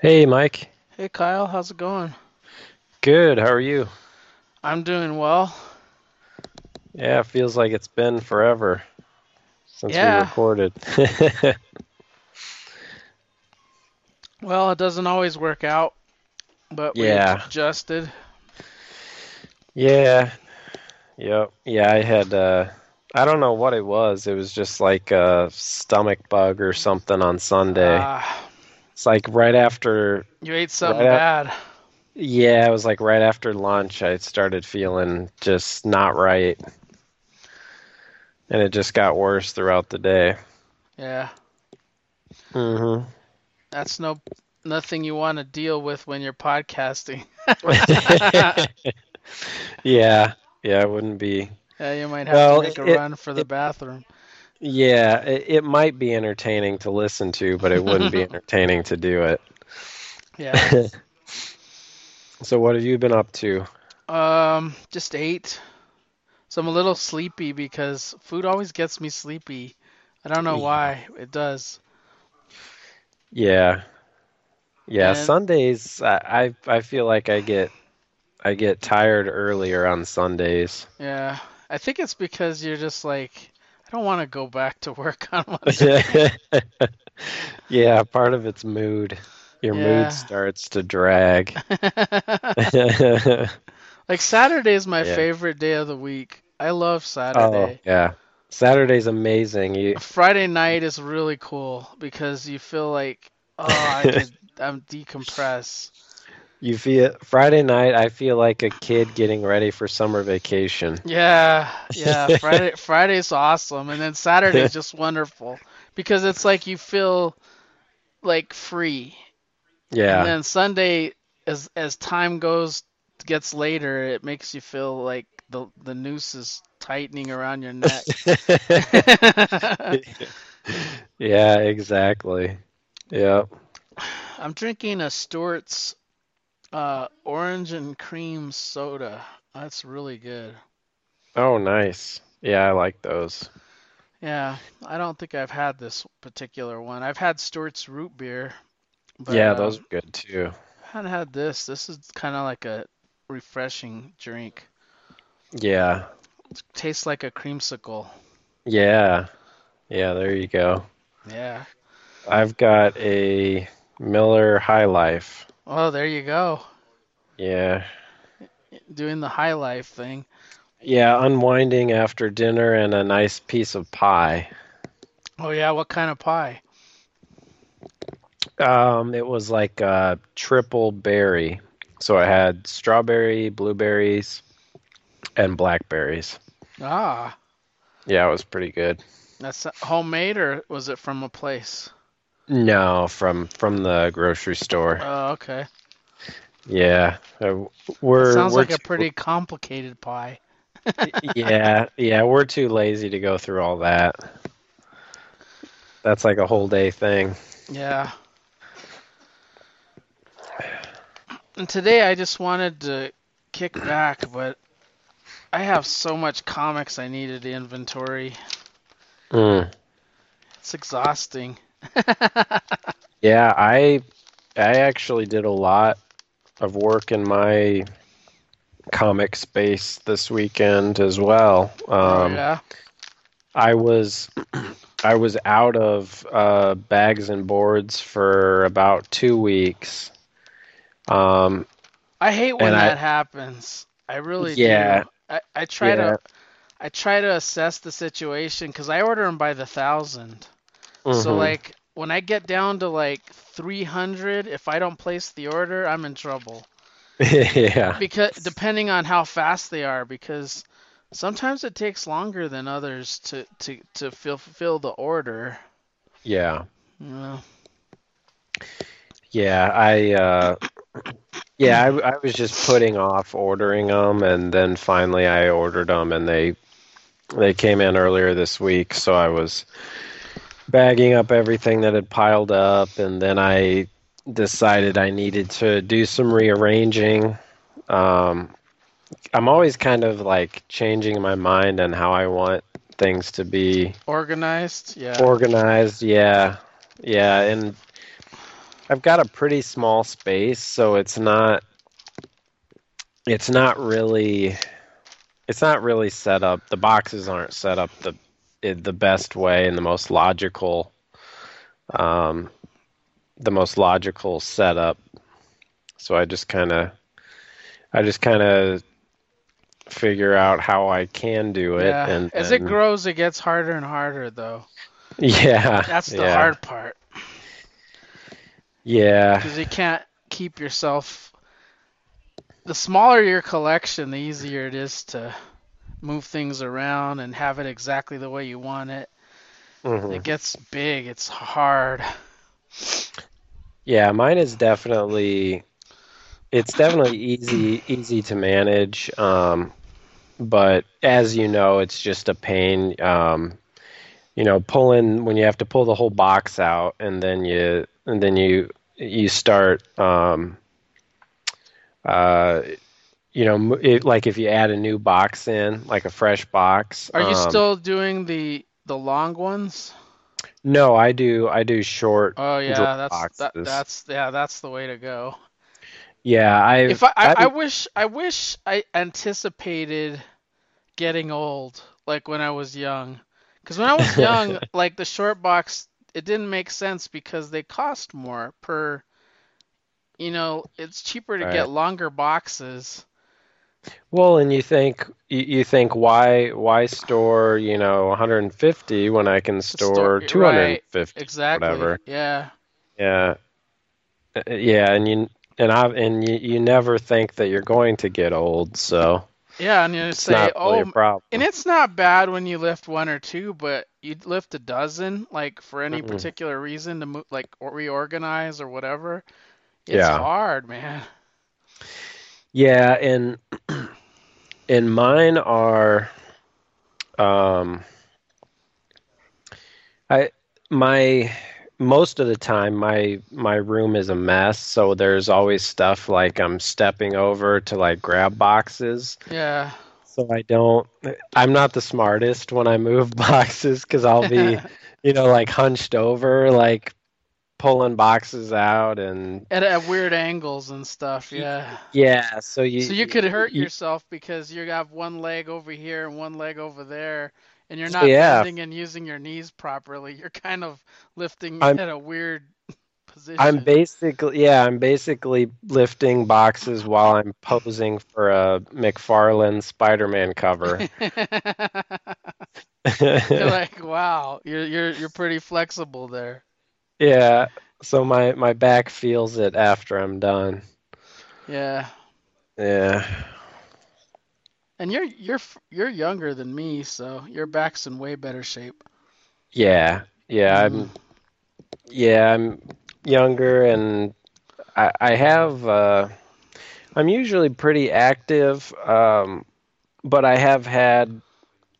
Hey, Mike. Hey Kyle, how's it going? Good. How are you? I'm doing well. Yeah, it feels like it's been forever since we Yeah, recorded. well, it doesn't always work out, but we Yeah. adjusted. Yeah. Yep. Yeah, I had uh I don't know what it was. It was just like a stomach bug or something on Sunday. Ah, It's like right after you ate right something af bad. yeah, it was like right after lunch I started feeling just not right and it just got worse throughout the day. Yeah, Mhm. that's no nothing you want to deal with when you're podcasting. Yeah, yeah, it wouldn't be. Yeah, you might have to make a it, run for the it, bathroom. Yeah, it, it might be entertaining to listen to, but it wouldn't be entertaining to do it. Yeah. So, what have you been up to? Um, just ate. So I'm a little sleepy because food always gets me sleepy. I don't know why. It does. Yeah, yeah, And Sundays, I, I I feel like I get I get tired earlier on Sundays. yeah, I think it's because you're just like, I don't want to go back to work on Monday. Yeah, part of it's mood. Your mood starts to drag. Like Saturday is my Yeah. favorite day of the week. I love Saturday. Oh, Saturday. yeah. Saturday's amazing. You Friday night is really cool because you feel like, oh, I could, I'm decompress. You feel Friday night, I feel like a kid getting ready for summer vacation. Yeah, yeah. Friday, Friday's awesome, and then Saturday's just wonderful because it's like you feel like free, Yeah. and then Sunday, as as time goes gets later, it makes you feel like the the noose is tightening around your neck. Yeah, exactly. Yeah. I'm drinking a Stewart's uh, orange and cream soda. That's really good. Oh, nice. Yeah, I like those. Yeah, I don't think I've had this particular one. I've had Stewart's root beer, but Yeah, those um, are good too. I haven't had this. This is kind of like a refreshing drink. Yeah. Tastes like a creamsicle. Yeah. Yeah, there you go. Yeah. I've got a Miller High Life. Oh, there you go. Yeah. Doing the high life thing. Yeah, unwinding after dinner and a nice piece of pie. Oh yeah, what kind of pie? Um, it was like a triple berry. So I had strawberry, blueberries, and blackberries. Ah, Yeah, it was pretty good. that's homemade or was it from a place? No, from from the grocery store. Oh, okay. Yeah, uh, we're sounds we're like a pretty complicated pie. yeah yeah we're too lazy to go through all that. That's like a whole day thing. Yeah. And today I just wanted to kick back, but I have so much comics I needed to inventory. Mm. It's exhausting. Yeah, I I actually did a lot of work in my comic space this weekend as well. Um, yeah. I was I was out of uh, bags and boards for about two weeks. Um, I hate when and I that happens. I really yeah do. I, I try yeah to I try to assess the situation because I order them by the thousand. So hmm like when I get down to like 300, if I don't place the order, I'm in trouble. yeah Because depending on how fast they are, because sometimes it takes longer than others to to to fulfill the order. yeah know. yeah I uh, yeah I, I was just putting off ordering them and then finally I ordered them and they they came in earlier this week so I was bagging up everything that had piled up and then I decided I needed to do some rearranging. Um, I'm always kind of like changing my mind on how I want things to be Organized, yeah. organized. Yeah. Yeah. And I've got a pretty small space, so it's not it's not really it's not really set up. The boxes aren't set up the the best way and the most logical um, the most logical setup. So I just kind of I just kind of figure out how I can do it. Yeah. And As it grows, it gets harder and harder, though. yeah, That's the yeah, hard part Yeah, because you can't keep yourself. The smaller your collection, the easier it is to move things around and have it exactly the way you want it. mhm. It gets big, it's hard. yeah. Mine is definitely it's definitely easy easy to manage. Um, but as you know, it's just a pain. Um, you know, pulling when you have to pull the whole box out, and then you and then you you start. Um, uh, you know, it, like if you add a new box in, like a fresh box. Are you um, still doing the the long ones? No, I do. I do short. Oh yeah, that's that, that's yeah, that's the way to go. Yeah, I. If I, I, I wish I wish I anticipated getting old like when I was young. Because when I was young, like the short box, it didn't make sense because they cost more per. You know, it's cheaper to Right. get longer boxes. Well, and you think you, think why why store you know 150 when I can store- store right, 250 Exactly. whatever. Yeah. Yeah, Uh, yeah, and you and I and you, you never think that you're going to get old, so Yeah, and you it's say, not really oh. And it's not bad when you lift one or two, but you lift a dozen, like for any Mhm. particular reason to move, like or reorganize or whatever. It's Yeah. hard, man. Yeah, and and mine are um I my most of the time my my room is a mess, so there's always stuff like I'm stepping over to like grab boxes. Yeah. So I don't I'm not the smartest when I move boxes cuz I'll be, you know, like hunched over like pulling boxes out and At, at weird angles and stuff. Yeah. yeah, so you So you could hurt you- yourself because you have one leg over here and one leg over there, and you're not Yeah. bending and using your knees properly. You're kind of lifting I'm- at a weird position. I'm basically yeah, I'm basically lifting boxes while I'm posing for a McFarlane Spider-Man cover. You're like, wow, you're you're you're pretty flexible there. Yeah, so my my back feels it after I'm done. Yeah. Yeah. And you're you're you're younger than me, so your back's in way better shape. Yeah. Yeah, I'm Mm. yeah, I'm younger and I I have uh I'm usually pretty active um but I have had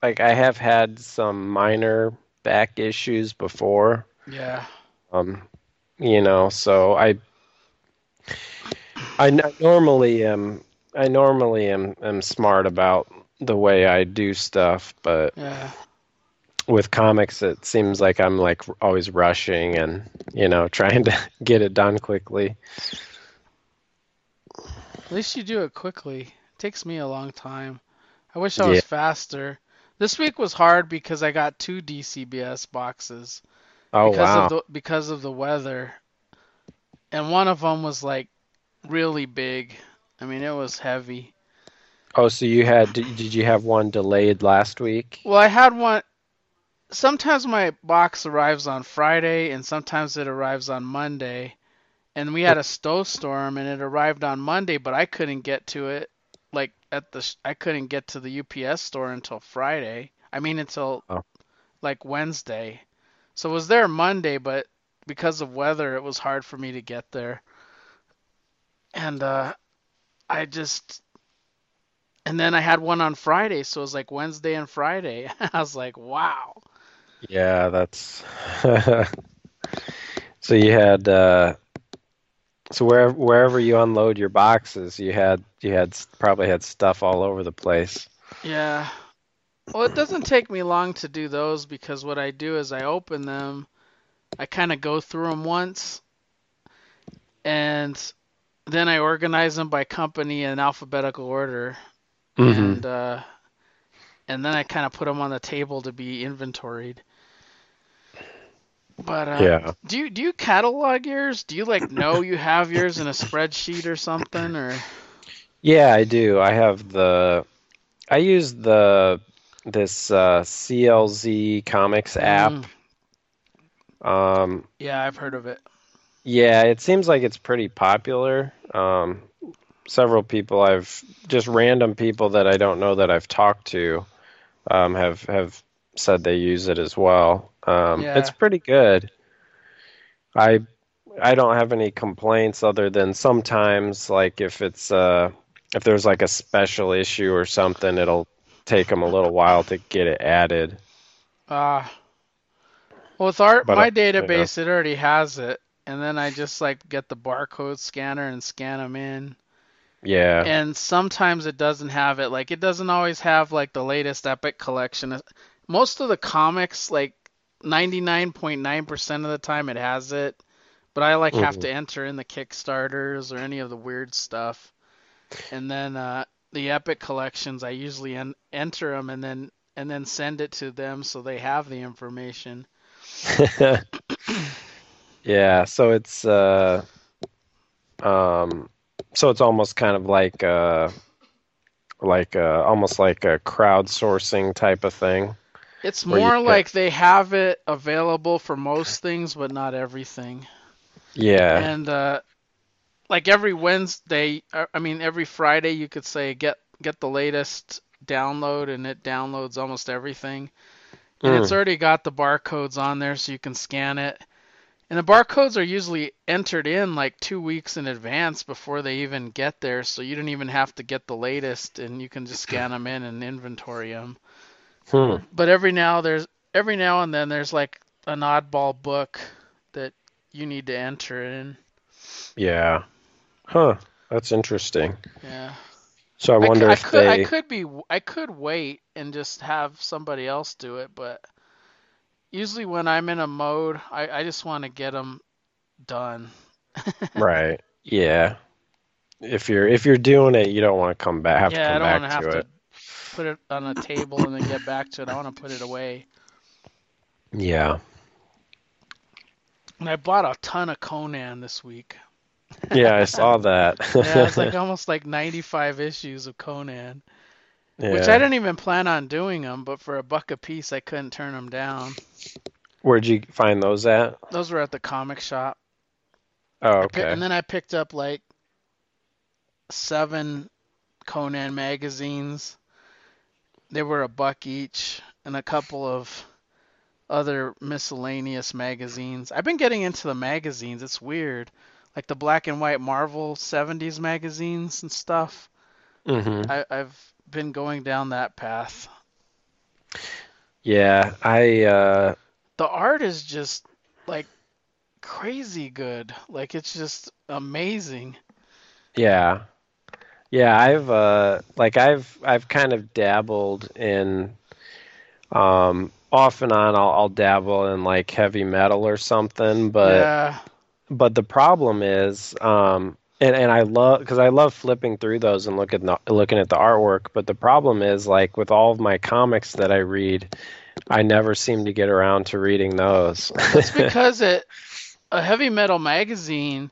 like I have had some minor back issues before. Yeah. Um, you know, so I, I normally am, I normally am, am smart about the way I do stuff, but Yeah. with comics, it seems like I'm like always rushing and, you know, trying to get it done quickly. At least you do it quickly. It takes me a long time. I wish I was Yeah. faster. This week was hard because I got two DCBS boxes Oh, because wow. of the because of the weather. And one of them was like really big. I mean, it was heavy. Oh, so you had, did, you have one delayed last week? Well, I had one. Sometimes my box arrives on Friday, and sometimes it arrives on Monday. And we had a snowstorm, and it arrived on Monday, but I couldn't get to it. Like at the, I couldn't get to the UPS store until Friday. I mean, until Oh. like Wednesday. So it was there Monday, but because of weather, it was hard for me to get there. And uh, I just and then I had one on Friday, so it was like Wednesday and Friday. I was like, wow. Yeah, that's, so you had, uh, so wherever wherever you unload your boxes, you had you had probably had stuff all over the place. Yeah. Well, it doesn't take me long to do those because what I do is I open them, I kind of go through them once, and then I organize them by company in alphabetical order, Mhm. and uh, and then I kind of put them on the table to be inventoried. But uh, Yeah. do you do you catalog yours? Do you like know you have yours in a spreadsheet or something or? Yeah, I do. I have the I use the this uh, CLZ Comics app. Mm, Um, yeah, I've heard of it. yeah, it seems like it's pretty popular. Um, several people I've just random people that I don't know that I've talked to um, have have said they use it as well. Um, Yeah. It's pretty good. I I don't have any complaints other than sometimes like if it's uh if there's like a special issue or something, it'll take them a little while to get it added. Uh, well, with our But, my uh, database, it already has it, and then I just like get the barcode scanner and scan them in. Yeah. And sometimes it doesn't have it. Like it doesn't always have like the latest Epic collection. Most of the comics, like 99.9% of the time, it has it. But I like have Mhm. to enter in the Kickstarters or any of the weird stuff. And then uh, the Epic collections, I usually en- enter them and then and then send it to them so they have the information. Yeah, so it's uh um so it's almost kind of like uh like uh almost like a crowdsourcing type of thing. It's more pick- like they have it available for most things, but not everything. Yeah. And uh, like every Wednesday, uh, I mean every Friday, you could say get get the latest download, and it downloads almost everything. And it's Mm. already got the barcodes on there, so you can scan it. And the barcodes are usually entered in like two weeks in advance before they even get there, so you don't even have to get the latest, and you can just scan them in and inventory them. Hmm. But every now there's every now and then there's like an oddball book that you need to enter in. Yeah. Huh. That's interesting. Yeah. So I I wonder I if could, they I could be I could wait and just have somebody else do it, but usually when I'm in a mode, I, I just want to get them done. Right. Yeah. If you're if you're doing it, you don't want to come back have to yeah, I come don't want back to have to to it. put it on a table and then get back to it. I want to put it away. Yeah. And I bought a ton of Conan this week. Yeah, I saw that. Yeah, it's like almost like 95 issues of Conan, which I didn't even plan on doing them, but for a buck a piece, I couldn't turn them down. Where'd you find those at? Those were at the comic shop. Oh, okay. And then I picked up like seven Conan magazines. They were a buck each, and a couple of other miscellaneous magazines. I've been getting into the magazines. It's weird. Like the black and white Marvel 70s magazines and stuff. hmm I, I've been going down that path. Yeah, I uh The art is just like crazy good. Like it's just amazing. Yeah. Yeah, I've uh like I've I've kind of dabbled in um off and on I'll I'll dabble in like heavy metal or something, but yeah. But the problem is um and and I love because I love flipping through those and look at the, looking at the artwork, but the problem is like with all of my comics that I read, I never seem to get around to reading those. It's because it a heavy metal magazine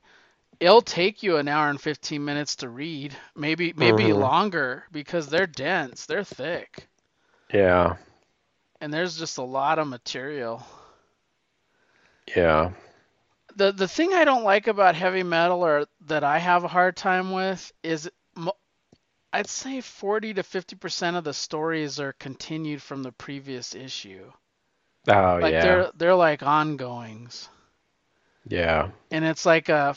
it'll take you an hour and 15 minutes to read maybe maybe Mhm. longer because they're dense they're thick Yeah. and there's just a lot of material Yeah. The the thing i don't like about heavy metal or that i have a hard time with is i'd say 40 to 50% of the stories are continued from the previous issue Oh like yeah. they're they're like ongoings Yeah. and it's like a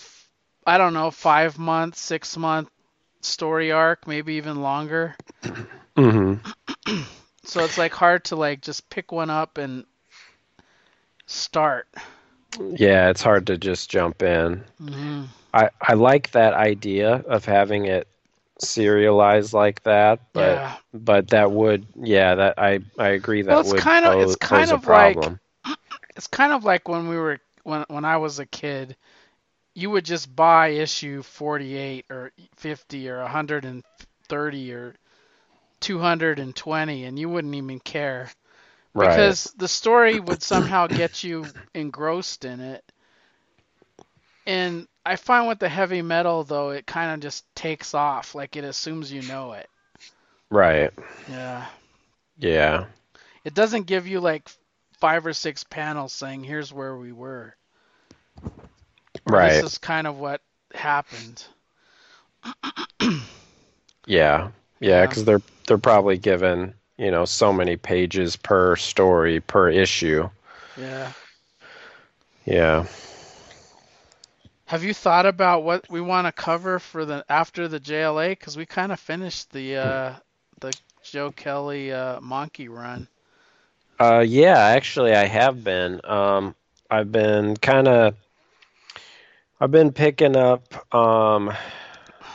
I don't know five month, six month story arc, maybe even longer. Mhm. So it's like hard to like just pick one up and start. Yeah, it's hard to just jump in. hmm I, I like that idea of having it serialized like that, but yeah, but that would yeah that I I agree that Well, it's would kinda- pose, it's kind of like- it's kind of like when we were when when I was a kid. you would just buy issue 48 or 50 or 130 or 220 and you wouldn't even care Right. because the story would somehow get you engrossed in it. And I find with the heavy metal though, it kind of just takes off, like it assumes you know it. right. Yeah. Yeah. It doesn't give you like five or six panels saying here's where we were. Right. This is kind of what happened. Yeah. Yeah, Yeah. because they're they're probably given you know so many pages per story per issue. Yeah. Yeah. Have you thought about what we want to cover for the after the JLA? Because we kind of finished the uh, the Joe Kelly uh, Mahnke run. Uh, yeah, actually, I have been. Um, I've been kind of, I've been picking up um,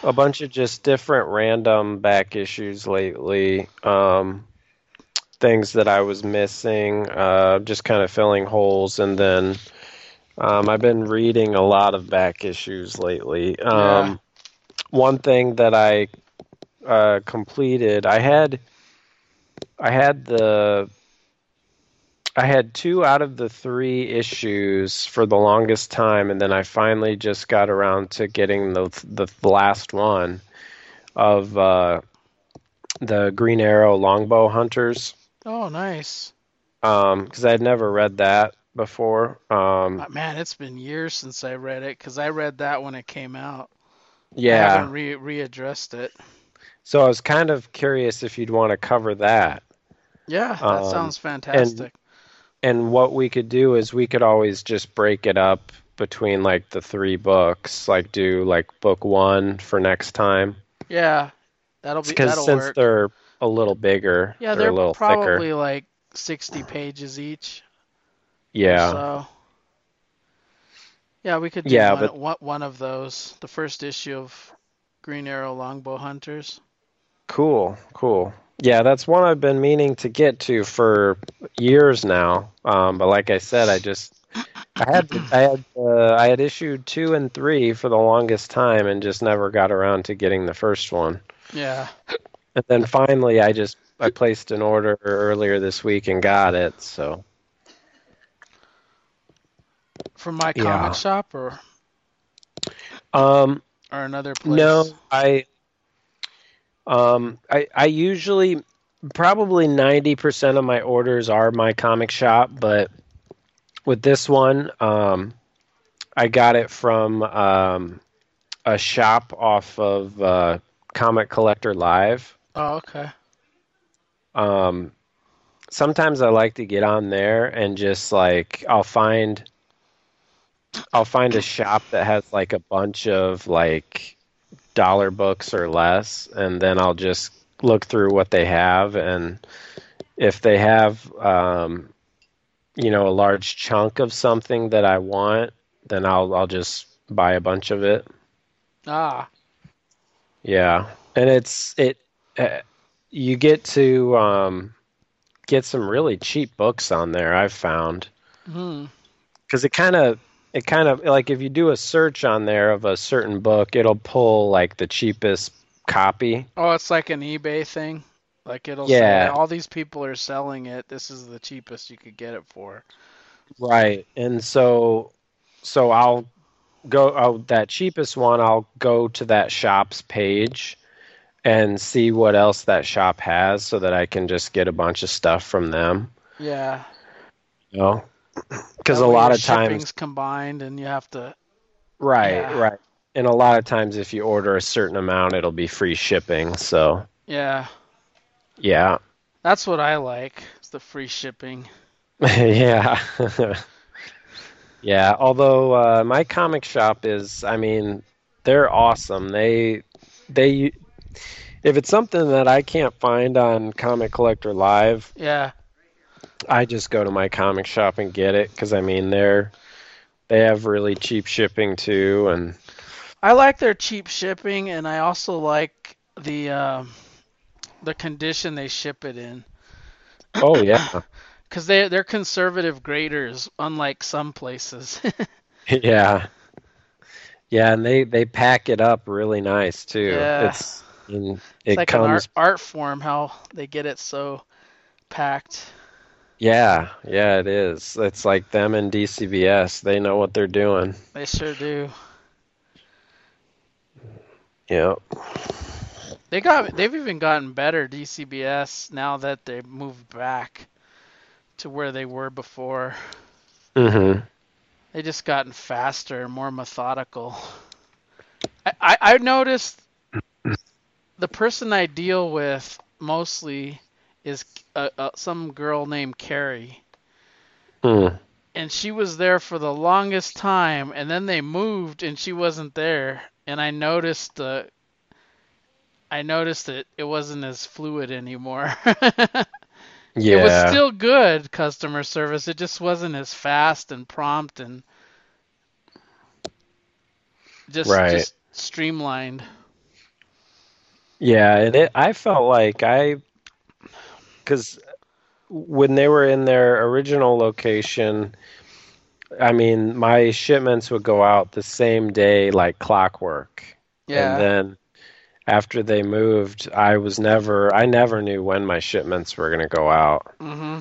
a bunch of just different random back issues lately. Um, things that I was missing, uh, just kind of filling holes, and then um, I've been reading a lot of back issues lately. Um, One thing that I uh, completed, I had, I had the I had two out of the three issues for the longest time, and then I finally just got around to getting the the last one of uh, the Green Arrow Longbow Hunters Oh, nice. because I had never read that before. Um, Uh, Man, it's been years since I read it because I read that when it came out. Yeah, I haven't re readdressed it. so I was kind of curious if you'd want to cover that. Yeah, that Um, sounds fantastic. And what we could do is we could always just break it up between like the three books, like do like book one for next time. Yeah, that'll be Because that'll since work. they're a little bigger, Yeah, they're, they're a little probably thicker. like 60 pages each. Yeah, So, yeah, we could do Yeah, one, but- one of those. The first issue of Green Arrow Longbow Hunters. cool, cool. Yeah, that's one I've been meaning to get to for years now. Um, but like I said, I just I had I had uh, I had issued two and three for the longest time and just never got around to getting the first one. Yeah. And then finally, I just I placed an order earlier this week and got it. So From my Yeah. comic shop or um, or another place. No, I um I I usually probably 90% of my orders are my comic shop, but with this one um I got it from um a shop off of uh Comic Collector Live. Oh, okay. Um sometimes I like to get on there and just like I'll find I'll find a shop that has like a bunch of like dollar books or less and then I'll just look through what they have and if they have um you know a large chunk of something that I want then I'll I'll just buy a bunch of it. Ah, Yeah. And it's it uh, you get to um get some really cheap books on there I've found hmm. because it kind of it kind of like if you do a search on there of a certain book it'll pull like the cheapest copy Oh, it's like an eBay thing. Like it'll Yeah. say all these people are selling it. This is the cheapest you could get it for. right and so so i'll go oh that cheapest one i'll go to that shop's page and see what else that shop has so that i can just get a bunch of stuff from them Yeah. you know because a lot of times combined, and you have to. right Yeah. right and a lot of times if you order a certain amount it'll be free shipping so Yeah, yeah that's what I like. It's the free shipping. yeah. yeah, although uh, my comic shop is, I mean, they're awesome. They they if it's something that I can't find on Comic Collector Live, Yeah. I just go to my comic shop and get it cuz I mean, they're they have really cheap shipping too and I like their cheap shipping, and I also like the um, the condition they ship it in. oh yeah. Because they they're conservative graders, unlike some places. yeah. Yeah, and they they pack it up really nice too. Yeah. It's and It's it like an art, art form how they get it so packed. Yeah, yeah, it is. It's like them and DCBS. They know what they're doing. They sure do. Yeah. They got they've even gotten better DCBS now that they moved back to where they were before. Mm-hmm. They just gotten faster and more methodical. I, I, I noticed the person I deal with mostly is uh, uh, some girl named Carrie. Mm. and she was there for the longest time and then they moved and she wasn't there and i noticed the i noticed that it wasn't as fluid anymore Yeah. it was still good customer service it just wasn't as fast and prompt and just Right. just streamlined Yeah, and it I felt like I cuz when they were in their original location, I mean, my shipments would go out the same day like clockwork. yeah And then after they moved, I was never I never knew when my shipments were going to go out Mm-hmm.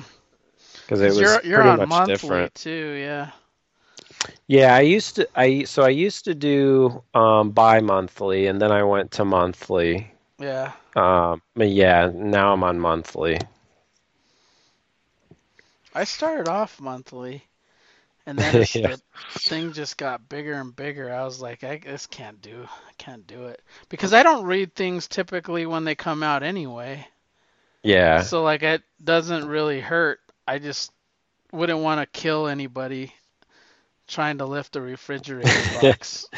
because it was you're you're pretty on much monthly different. too yeah Yeah, I used to I so I used to do um bi-monthly and then I went to monthly. Yeah Um but yeah, now I'm on monthly. I started off monthly, and then Yeah. the thing just got bigger and bigger. I was like, I this can't do, I can't do it because I don't read things typically when they come out anyway. Yeah. So like, it doesn't really hurt. I just wouldn't want to kill anybody trying to lift a refrigerator box.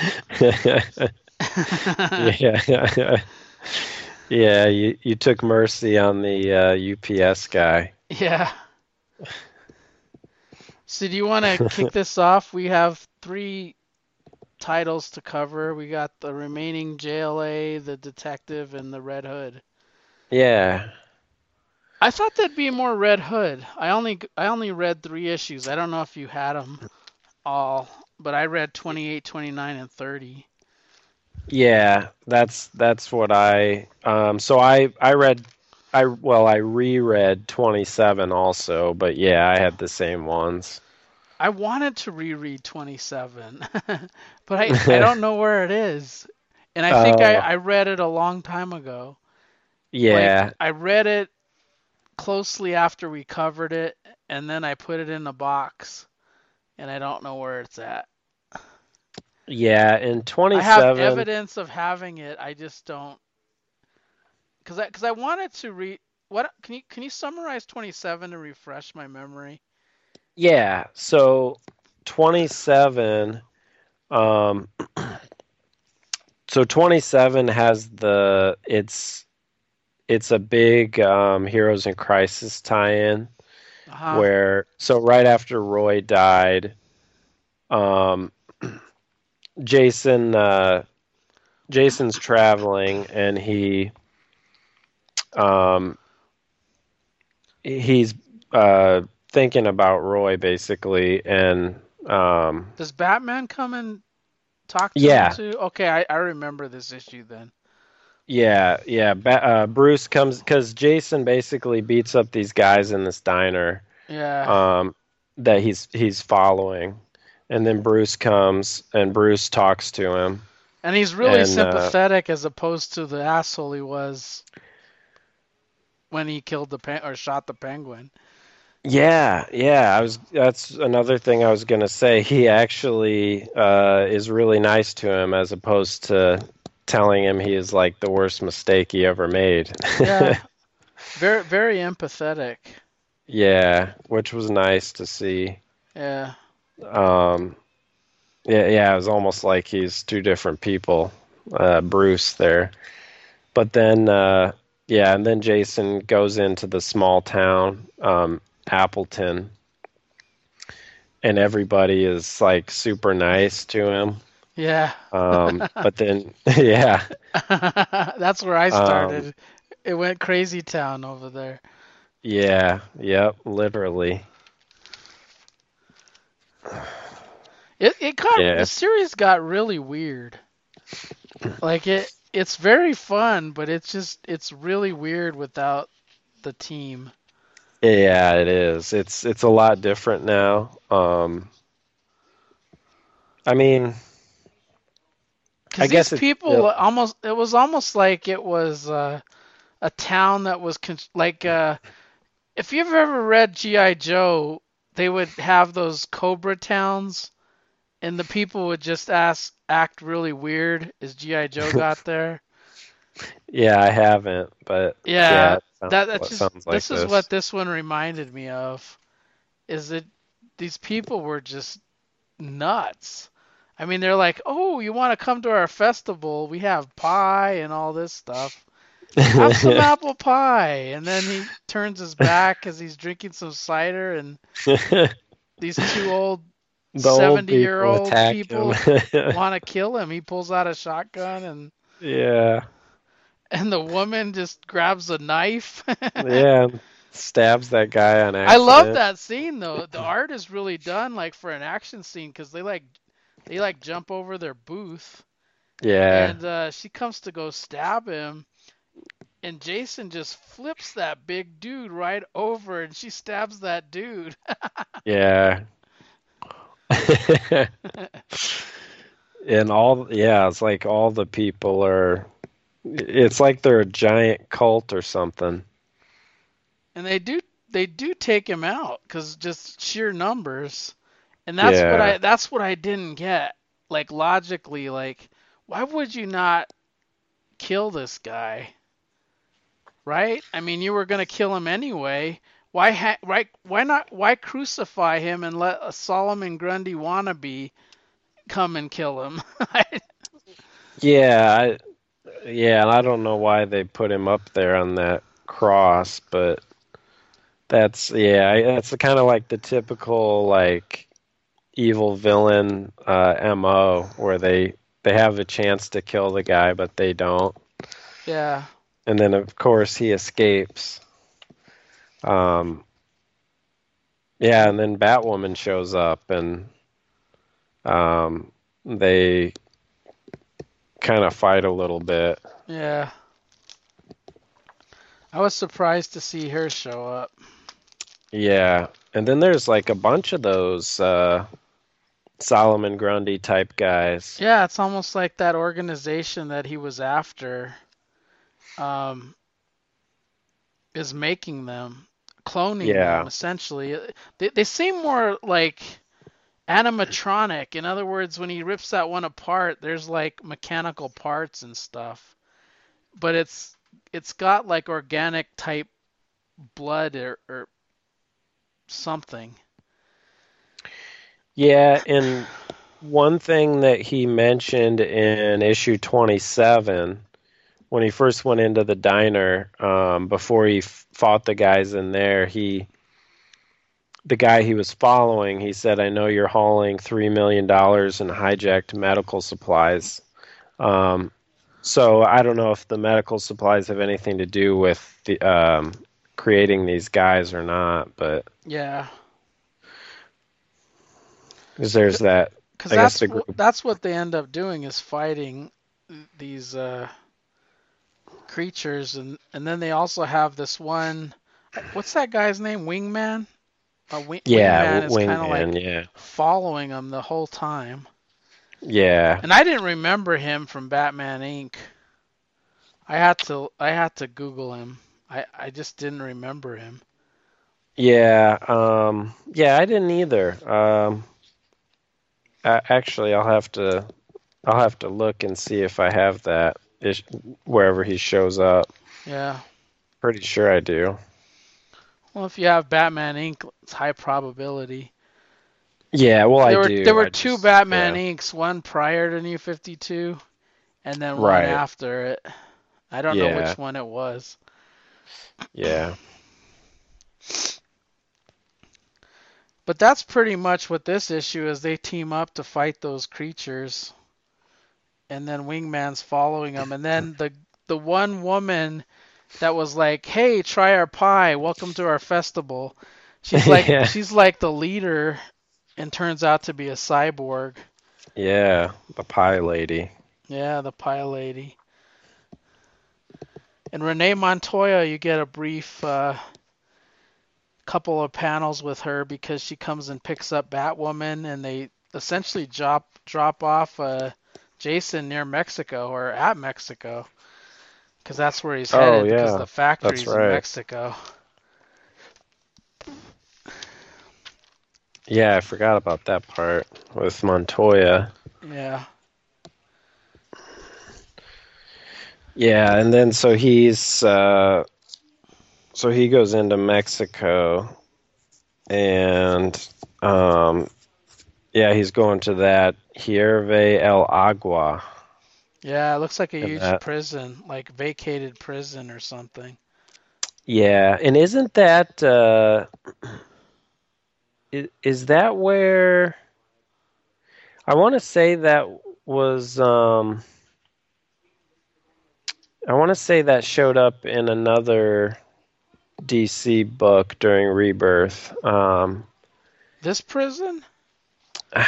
yeah. Yeah, you you took mercy on the uh, UPS guy. Yeah. So do you want to kick this off? We have three titles to cover. We got the remaining JLA, the detective, and the Red Hood. Yeah. I thought that'd be more Red Hood. I only I only read three issues. I don't know if you had them all, but I read 28, 29, and 30. Yeah, that's that's what I um so I I read I well I reread 27 also, but yeah, I had the same ones. I wanted to reread 27, but I, I don't know where it is. And I think I, Oh. I read it a long time ago. Yeah. Like, I read it closely after we covered it, and then I put it in a box, and I don't know where it's at. Yeah, in I have evidence of having it. I just don't, because I because I wanted to read. What can you can you summarize 27 to refresh my memory? Yeah, so 27 um so 27 has the it's it's a big um Heroes in Crisis tie-in Uh-huh. where so right after Roy died um Jason uh Jason's traveling and he um he's uh thinking about Roy basically and um Does Batman come and talk to Yeah. him too? Okay, I, I remember this issue then. yeah yeah ba- uh, Bruce comes cuz Jason basically beats up these guys in this diner Yeah. um that he's he's following and then Bruce comes and Bruce talks to him and he's really and, uh, sympathetic as opposed to the asshole he was when he killed the pen or shot the penguin. Yeah, yeah, I was that's another thing I was going to say. He actually uh is really nice to him as opposed to telling him he is like the worst mistake he ever made. Yeah. very very empathetic. Yeah, which was nice to see. Yeah. Um yeah, yeah, it was almost like he's two different people, uh Bruce there. But then uh yeah, and then Jason goes into the small town, um Appleton. And everybody is like super nice to him. Yeah. Um but then yeah. That's where I Um, started. it went crazy town over there. Yeah, yep, literally. It it got Yeah. the series got really weird. Like it it's very fun, but it's just it's really weird without the team. Yeah, it is. It's it's a lot different now. Um, I mean, I guess people still- almost it was almost like it was uh, a town that was con- like uh, if you've ever read GI Joe, they would have those Cobra towns, and the people would just ask act really weird as GI Joe got there. yeah, I haven't, but Yeah, it sounds- that that's just like this is what this one reminded me of. Is that these people were just nuts. I mean, they're like, "Oh, you want to come to our festival? We have pie and all this stuff. Have some apple pie." And then he turns his back as he's drinking some cider, and these two old The old 70-year-old people want to kill him. He pulls out a shotgun, and yeah, and the woman just grabs a knife. yeah, stabs that guy on accident. I love that scene though. The art is really done like for an action scene because they like they like jump over their booth Yeah, and uh, she comes to go stab him, and Jason just flips that big dude right over, and she stabs that dude. yeah. and all yeah, it's like all the people are. It's like they're a giant cult or something. and they do they do take him out because just sheer numbers, and that's what I that's what I didn't get. Like logically, like why would you not kill this guy? Right? I mean, you were gonna kill him anyway. Why ha- right? Why not? Why crucify him and let a Solomon Grundy wannabe come and kill him? Yeah, I, yeah, and I don't know why they put him up there on that cross, but that's yeah, that's kind of like the typical like evil villain uh, mo, where they they have a chance to kill the guy, but they don't, yeah. And then of course he escapes. Um, yeah, and then Batwoman shows up, and um, they kind of fight a little bit. Yeah. I was surprised to see her show up. Yeah, and then there's like a bunch of those uh, Solomon Grundy type guys. Yeah, it's almost like that organization that he was after um, is making them, cloning Yeah. them essentially. They, they seem more like animatronic. In other words, when he rips that one apart, there's like mechanical parts and stuff. But it's it's got like organic type blood or, or something. Yeah, and one thing that he mentioned in issue 27 when he first went into the diner um, before he f- fought the guys in there, he the guy he was following, he said, "I know you're hauling three million dollars in hijacked medical supplies." Um, so I don't know if the medical supplies have anything to do with the um, creating these guys or not, but Yeah. 'cause there's that. Because that's the that's what they end up doing is fighting these uh, creatures, and and then they also have this one. What's that guy's name? Wingman. Uh, Wing, Yeah, Wingman is kind of wingman. like yeah, following them the whole time, yeah. and I didn't remember him from Batman Inc. I had to I had to Google him. I I just didn't remember him. Yeah, um, yeah, I didn't either. Um, a- actually, I'll have to, I'll have to look and see if I have that ish, wherever he shows up. Yeah. Pretty sure I do. Well, if you have Batman Inc., it's high probability. Yeah, well, there I were do. there were I two just- Batman yeah. Inks, one prior to New Fifty Two, and then Right. after it. I don't know which one it was. Yeah, But that's pretty much what this issue is. They team up to fight those creatures, and then Wingman's following them, and then the the one woman that was like, "Hey, try our pie. Welcome to our festival." She's like Yeah. she's like the leader and turns out to be a cyborg. Yeah, the pie lady. Yeah, the pie lady. And Renee Montoya, you get a brief uh, couple of panels with her because she comes and picks up Batwoman, and they essentially drop drop off uh, Jason near Mexico or at Mexico, because that's where he's Oh, headed. Because yeah, the factory's that's in. Mexico. Yeah, I forgot about that part with Montoya. Yeah. Yeah, and then so he's uh, so he goes into Mexico, and um, yeah, he's going to that Hierve El Agua. Yeah, it looks like a And huge that- prison, like vacated prison or something. Yeah, and isn't that uh, is, is that where I want to say that was um, I want to say that showed up in another DC book during Rebirth. Um, This prison?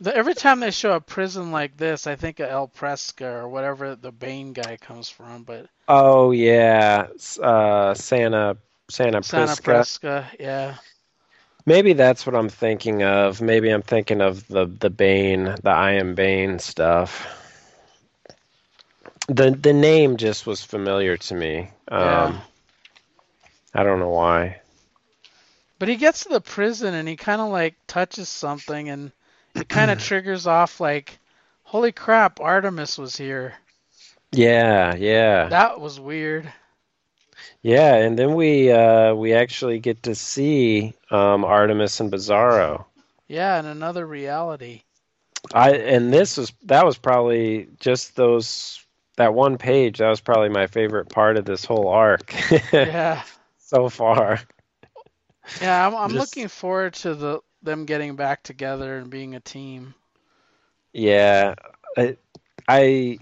The, every time they show a prison like this, I think of El Prisca or whatever the Bane guy comes from, but oh yeah, uh, Santa Santa. Prisca, yeah. Maybe that's what I'm thinking of. Maybe I'm thinking of the the Bane, the I am Bane stuff. The the name just was familiar to me. Um, Yeah. I don't know why. But he gets to the prison and he kind of like touches something and it kind of triggers off like, holy crap, Artemis was here. Yeah, yeah, That was weird. yeah. And then we uh, we actually get to see um, Artemis and Bizarro. Yeah, in another reality. I and this was that was probably just those that one page. That was probably my favorite part of this whole arc Yeah. so far. Yeah, I'm, I'm Just- looking forward to the them getting back together and being a team. Yeah, I, I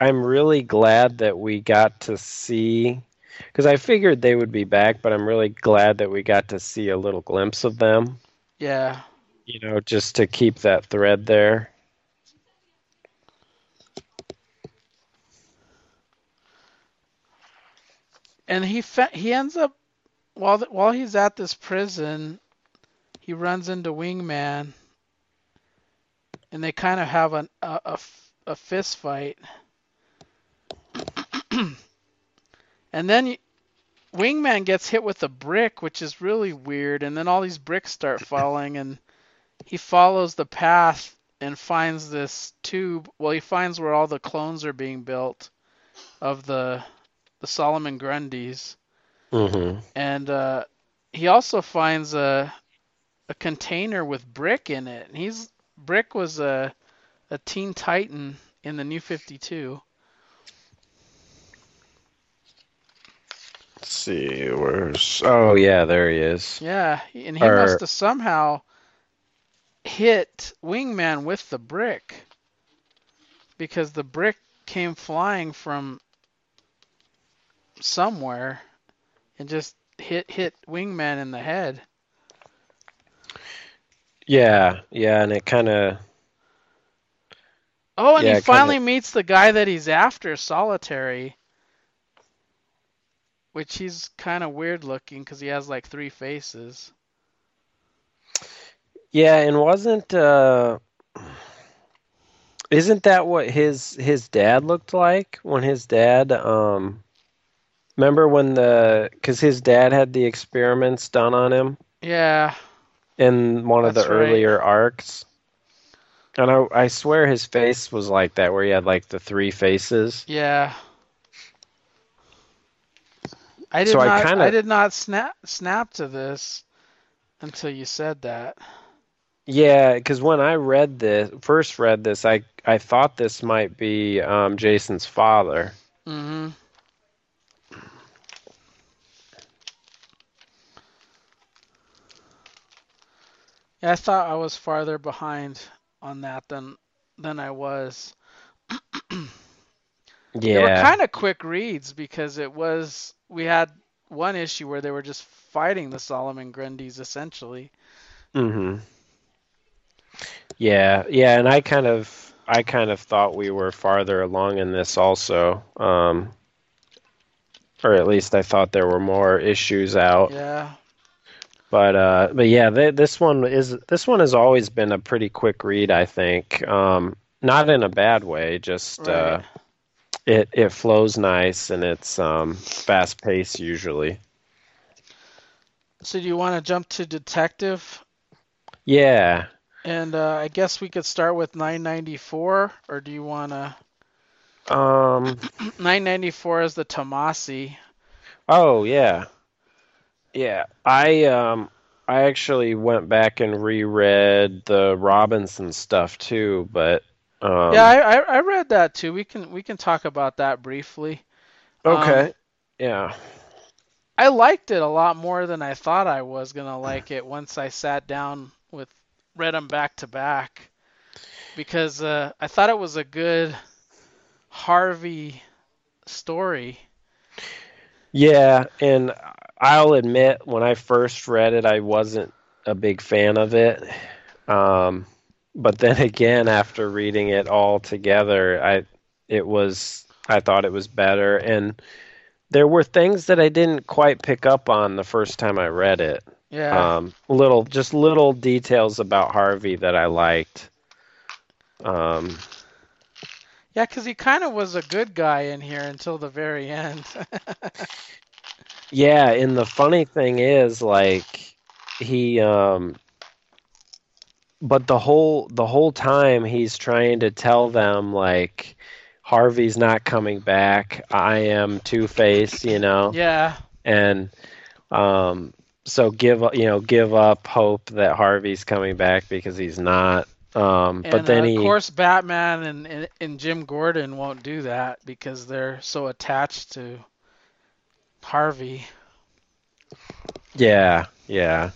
I'm really glad that we got to see because I figured they would be back, but I'm really glad that we got to see a little glimpse of them. Yeah. You know, just to keep that thread there. and he fa- he ends up while th- while he's at this prison, he runs into Wingman, and they kind of have an, a a a fist fight, and then Wingman gets hit with a brick, which is really weird, and then all these bricks start falling, and he follows the path and finds this tube. Well, he finds where all the clones are being built of the the Solomon Grundys, Mm-hmm. and uh, he also finds a a container with Brick in it. And he's Brick was a a Teen Titan in the New Fifty Two. Let's see, where's oh yeah, there he is. Yeah, and he Or- must have somehow hit Wingman with the brick because the brick came flying from somewhere and just hit hit Wingman in the head. Yeah, yeah, and it kind of Oh, and Yeah, he it kinda- finally meets the guy that he's after, Solitary. Which he's kind of weird looking because he has like three faces. yeah, and wasn't uh, isn't that what his his dad looked like when his dad um, remember when the because his dad had the experiments done on him. Yeah, in one of the right. earlier arcs. And I, I swear his face was like that, where he had like the three faces. yeah. I did So I not. I, kinda- did not snap snap to this until you said that. Yeah, because when I read this, first read this, I I thought this might be um, Jason's father. hmm I thought I was farther behind on that than than I was. Yeah. They were kind of quick reads because it was we had one issue where they were just fighting the Solomon Grundys essentially. hmm Yeah, yeah, and I kind of I kind of thought we were farther along in this also. Um or at least I thought there were more issues out. Yeah. But uh but yeah, th- this one is this one has always been a pretty quick read, I think. Um not in a bad way, just uh it it flows nice and it's um fast paced usually. So do you want to jump to detective? Yeah. And uh, I guess we could start with 994, or do you want to? Um 994 is the Tomasi. Oh yeah, yeah. I um I actually went back and reread the Robinson stuff too, but um, yeah, I, I I read that too. We can we can talk about that briefly. okay, Um, yeah, I liked it a lot more than I thought I was gonna like it once I sat down with read them back to back because uh, I thought it was a good Harvey story. yeah. And I'll admit, when I first read it, I wasn't a big fan of it. Um, but then again, after reading it all together, I it was I thought it was better, and there were things that I didn't quite pick up on the first time I read it. Yeah, um, little just little details about Harvey that I liked. Um, yeah, because he kind of was a good guy in here until the very end. yeah, and the funny thing is, like he, um, but the whole the whole time he's trying to tell them like Harvey's not coming back. I am Two Face, you know, yeah, and um, so give you know, give up hope that Harvey's coming back because he's not. Um, and but then uh, he of course Batman and, and and Jim Gordon won't do that because they're so attached to Harvey. Yeah, yeah.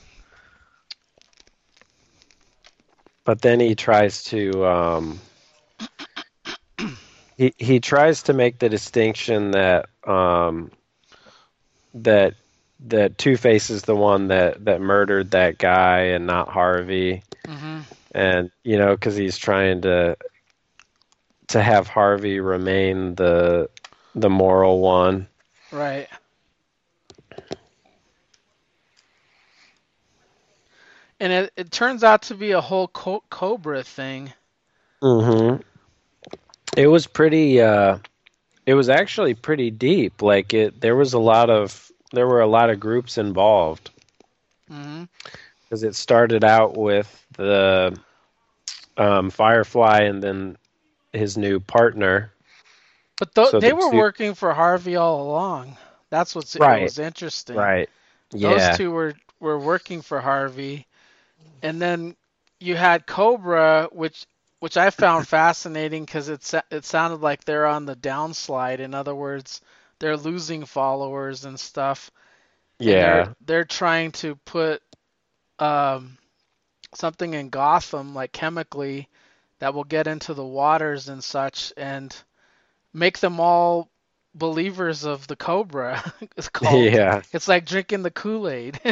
But then he tries to um he he tries to make the distinction that um that that Two Face is the one that that murdered that guy and not Harvey hmm and you know cuz he's trying to to have Harvey remain the the moral one. Right. And it, it turns out to be a whole co- Kobra thing. Mm-hmm. It was pretty. Uh, it was actually pretty deep. Like it, there was a lot of there were a lot of groups involved hmm because it started out with the um, Firefly and then his new partner. But th- So they the were two- working for Harvey all along. That's what's Right. what was interesting. Right. Yeah. Those two were were working for Harvey, and then you had Kobra, which which I found fascinating because it it sounded like they're on the downslide. In other words, they're losing followers and stuff. and Yeah. they're, they're trying to put um, something in Gotham, like chemically, that will get into the waters and such, and make them all believers of the Kobra. it's called. Yeah. It's like drinking the Kool Aid.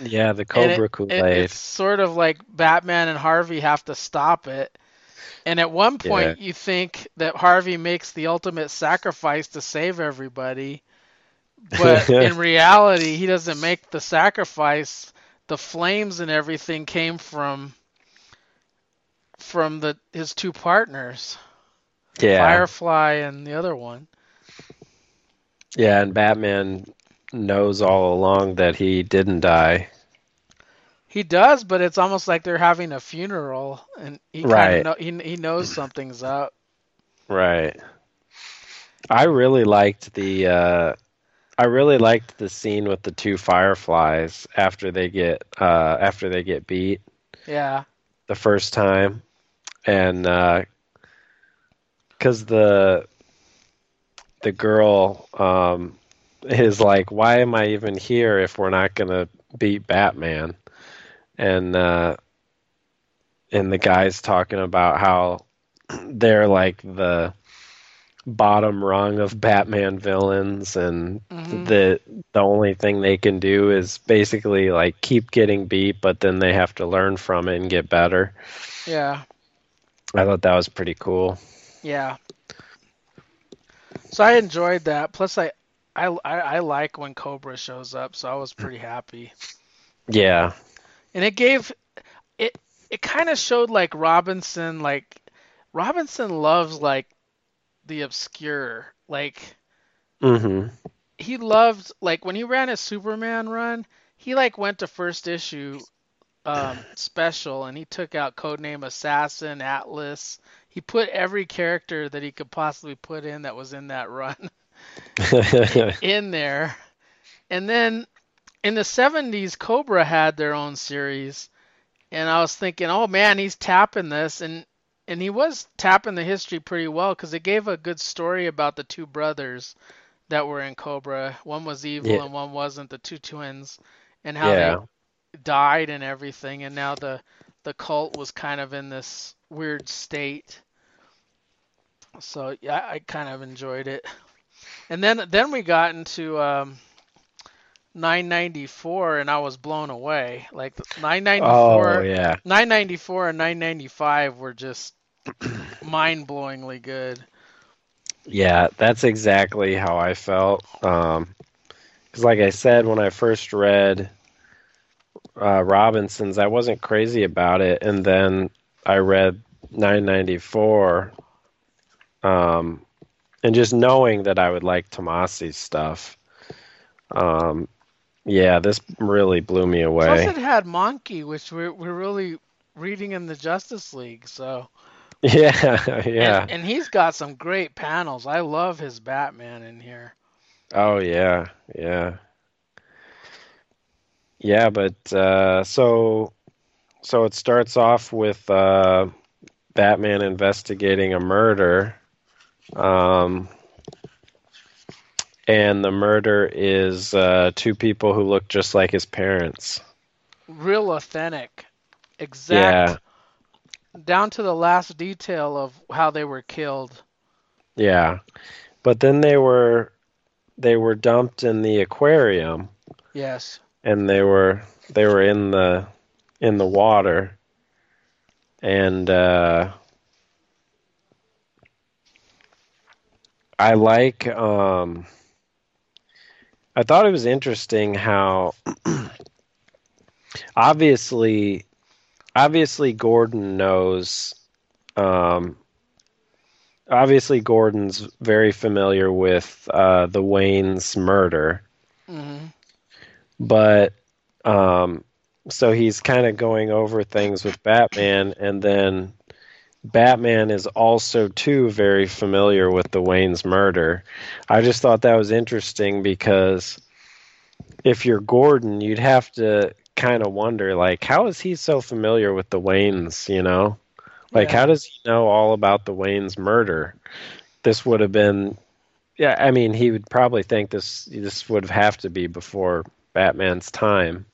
Yeah. The Kobra it- Kool it- Aid. It's sort of like Batman and Harvey have to stop it. And at one point, you think that Harvey makes the ultimate sacrifice to save everybody, but in reality, he doesn't make the sacrifice. The flames and everything came from from the his two partners, Yeah. Firefly and the other one. Yeah. And Batman knows all along that he didn't die. He does, but it's almost like they're having a funeral, and he kind Right. of know, he he knows something's up. Right. I really liked the uh I really liked the scene with the two fireflies after they get uh after they get beat Yeah. the first time and uh cuz the the girl um is like why am I even here if we're not going to beat Batman and uh and the guy's talking about how they're like the bottom rung of Batman villains, and Mhm. the the only thing they can do is basically like keep getting beat, but then they have to learn from it and get better. Yeah. I thought that was pretty cool. Yeah. So I enjoyed that. Plus, I, I, I, like when Kobra shows up, so I was pretty happy. Yeah, And it gave it. It kind of showed like Robinson, like Robinson loves like the obscure. Like Mm-hmm. he loved like when he ran his Superman run, he like went to first issue um, special and he took out Codename Assassin, Atlas. He put every character that he could possibly put in that was in that run in there. And then in the 70s, Kobra had their own series. And I was thinking, oh man, he's tapping this. And, and he was tapping the history pretty well because it gave a good story about the two brothers that were in Kobra. One was evil Yeah. and one wasn't, the two twins, and how yeah, they died and everything. And now the, the cult was kind of in this weird state. So yeah, I kind of enjoyed it. And then then we got into um, 994, and I was blown away. Like oh 994, yeah, 994 and 995 were just mind-blowingly good. yeah. That's exactly how I felt. Um, because like I said, when I first read uh, Robinson's, I wasn't crazy about it, and then I read 994. Um, and just knowing that I would like Tomasi's stuff. Um, yeah, this really blew me away. Plus, it had Mahnke, which we're we're really reading in the Justice League. So Yeah, yeah. and, and he's got some great panels. I love his Batman in here. Oh yeah, yeah. Yeah, but uh so so it starts off with uh Batman investigating a murder. Um and the murder is uh two people who look just like his parents. Real authentic, exact, Yeah. down to the last detail of how they were killed. Yeah. But then they were they were dumped in the aquarium Yes. and they were they were in the in the water and uh I like um I thought it was interesting how obviously obviously Gordon knows um obviously Gordon's very familiar with uh the Wayne's murder. Hmm but um so he's kind of going over things with Batman and then Batman is also too very familiar with the Wayne's murder. I just thought that was interesting because if you're Gordon, you'd have to kind of wonder like how is he so familiar with the Waynes, you know? Like Yeah. how does he know all about the Wayne's murder? This would have been yeah, I mean he would probably think this this would have to be before Batman's time.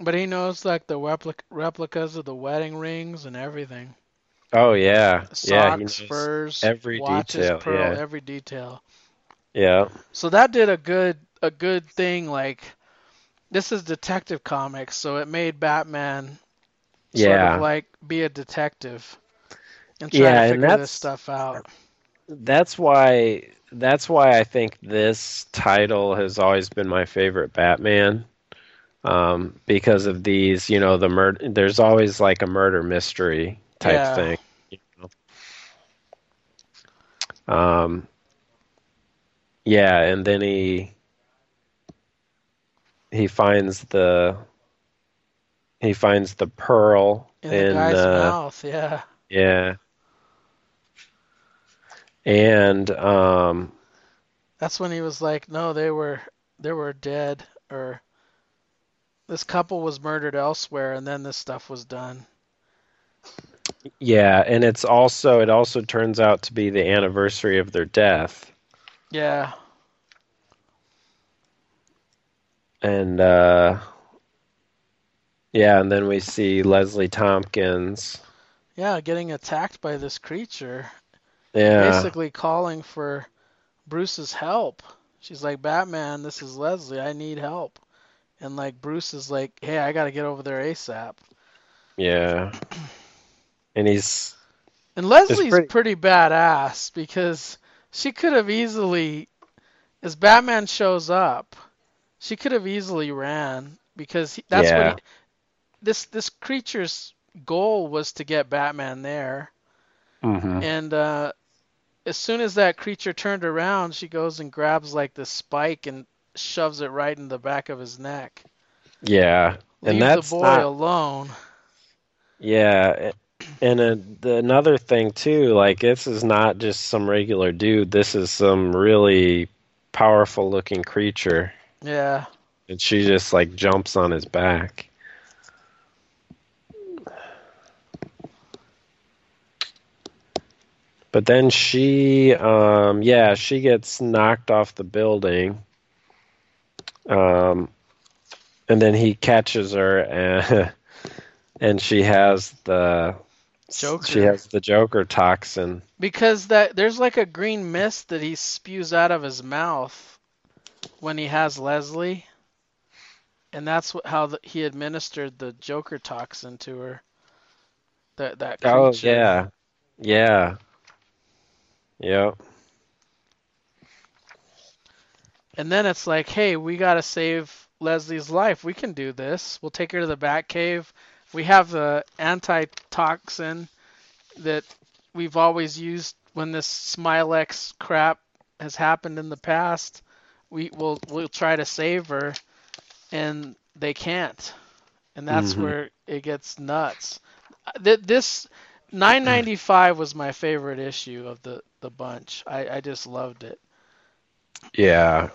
But he knows like the replic- replicas of the wedding rings and everything. Oh yeah, Socks, yeah, he knows furs, every watches, detail, pearl, yeah. every detail. yeah, So that did a good a good thing. Like this is Detective Comics, so it made Batman sort yeah. of like be a detective and try Yeah, to and figure this stuff out. That's why that's why I think this title has always been my favorite Batman. Um, because of these, you know, the murder. There's always like a murder mystery type Yeah. thing. You know? Um, yeah, and then he he finds the he finds the pearl In the in guy's uh, mouth, yeah. Yeah. And um That's when he was like, "No, they were they were dead," or this couple was murdered elsewhere, and then this stuff was done. yeah, and it's also it also turns out to be the anniversary of their death. Yeah, And uh yeah, and then we see Leslie Thompkins yeah, getting attacked by this creature, Yeah. basically calling for Bruce's help. She's like, Batman, this is Leslie. I need help. And like Bruce is like, hey, I got to get over there ASAP. Yeah. And he's And Leslie's pretty- pretty... badass because she could have easily, as Batman shows up, she could have easily ran because he, that's Yeah. what he, this this creature's goal was to get Batman there. mhm. And uh, as soon as that creature turned around, she goes and grabs like the spike and shoves it right in the back of his neck. yeah. Leave And that's the boy not alone. Yeah, and a, the, another thing too, like this is not just some regular dude. This is some really powerful looking creature, Yeah. and she just like jumps on his back. But then she, um, yeah, she gets knocked off the building. Um, and then he catches her and and she has the Joker. she has the Joker toxin. Because that there's like a green mist that he spews out of his mouth when he has Leslie, and that's what, how the, he administered the Joker toxin to her. That that creature. Oh yeah, yeah, yep. And then it's like, hey, we gotta save Leslie's life. We can do this. We'll take her to the Batcave. We have the antitoxin that we've always used when this Smilex crap has happened in the past. We will we'll try to save her, and they can't, and that's Mhm. where it gets nuts. Th- This 995 was my favorite issue of the the bunch. I, I just loved it. Yeah.